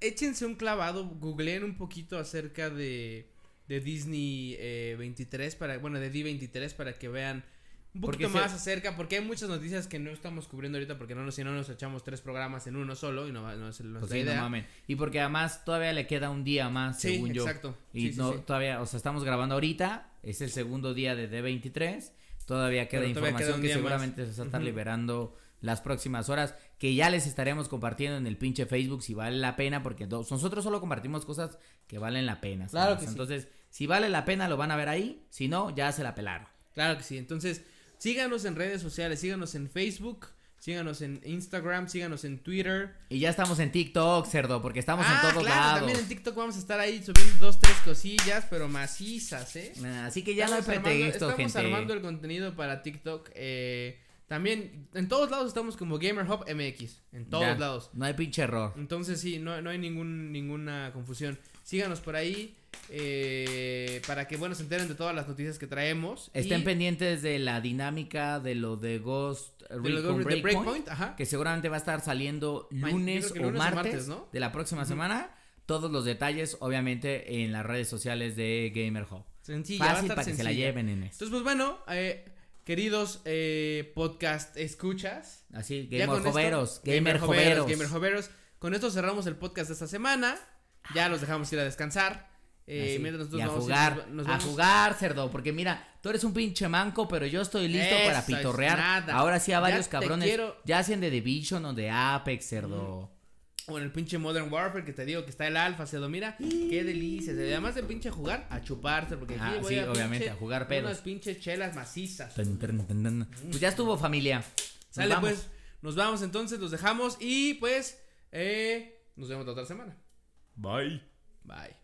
Échense un clavado, googleen un poquito acerca de, de Disney eh, 23, para, bueno, de D23 para que vean un poquito Porque se- más acerca, porque hay muchas noticias que no estamos cubriendo ahorita, porque no, nos- si no nos echamos tres programas en uno solo y no, va- no es nuestra Pues sí, no idea. mamen. Y porque además todavía le queda un día más, Sí, según yo. exacto. Y Sí, no, todavía, o sea, estamos grabando ahorita, es el segundo día de D23, todavía queda Pero todavía queda información que más. seguramente se va a estar liberando las próximas horas, que ya les estaremos compartiendo en el pinche Facebook si vale la pena, porque nosotros solo compartimos cosas que valen la pena. ¿sabes? Claro que sí. Entonces, si vale la pena lo van a ver ahí, si no, ya se la pelaron. Claro que sí. Entonces, síganos en redes sociales, síganos en Facebook, síganos en Instagram, síganos en Twitter. Y ya estamos en TikTok, cerdo, porque estamos ah, en todos claro, lados. también en TikTok vamos a estar ahí subiendo dos, tres cosillas, pero macizas, ¿eh? Así que ya no hay Estamos pretexto, armando, estamos gente. armando el contenido para TikTok. eh, también, en todos lados estamos como Gamer Hub MX. En todos Ya, lados. No hay pinche error. Entonces sí, no, no hay ningún, ninguna confusión. Síganos por ahí eh, para que, bueno, se enteren de todas las noticias que traemos. Estén y pendientes de la dinámica de lo de Ghost de lo Recon de Breakpoint, Breakpoint, ajá. que seguramente va a estar saliendo lunes, o, lunes o martes martes, ¿no? de la próxima semana. Todos los detalles, obviamente, en las redes sociales de Gamer Hub. Sencilla, Fácil para que se la lleven en esto. Entonces, pues bueno, eh, queridos eh, podcast escuchas. Así, Gamer esto- Joveros, Gamer Joveros, Joveros. Gamer Joveros. Con esto cerramos el podcast de esta semana. Ya los dejamos ir a descansar. Eh, Así, mientras nosotros y a vamos jugar, nos- nos a jugar, cerdo, porque mira, tú eres un pinche manco, pero yo estoy listo para Eso pitorrear. nada. Ahora sí a varios cabrones, quiero- ya sean de Division o de Apex, cerdo. O en el pinche Modern Warfare que te digo que está el alfa, cedo, mira, qué delicia. Además de pinche jugar, a chuparse, porque aquí Ah, voy sí, a obviamente, pinche- a jugar pedos. Unas pinches chelas macizas. Tun. Pues ya estuvo familia. Nos Sale vamos. pues, nos vamos entonces, los dejamos y pues, eh, nos vemos la otra semana. Bye. Bye.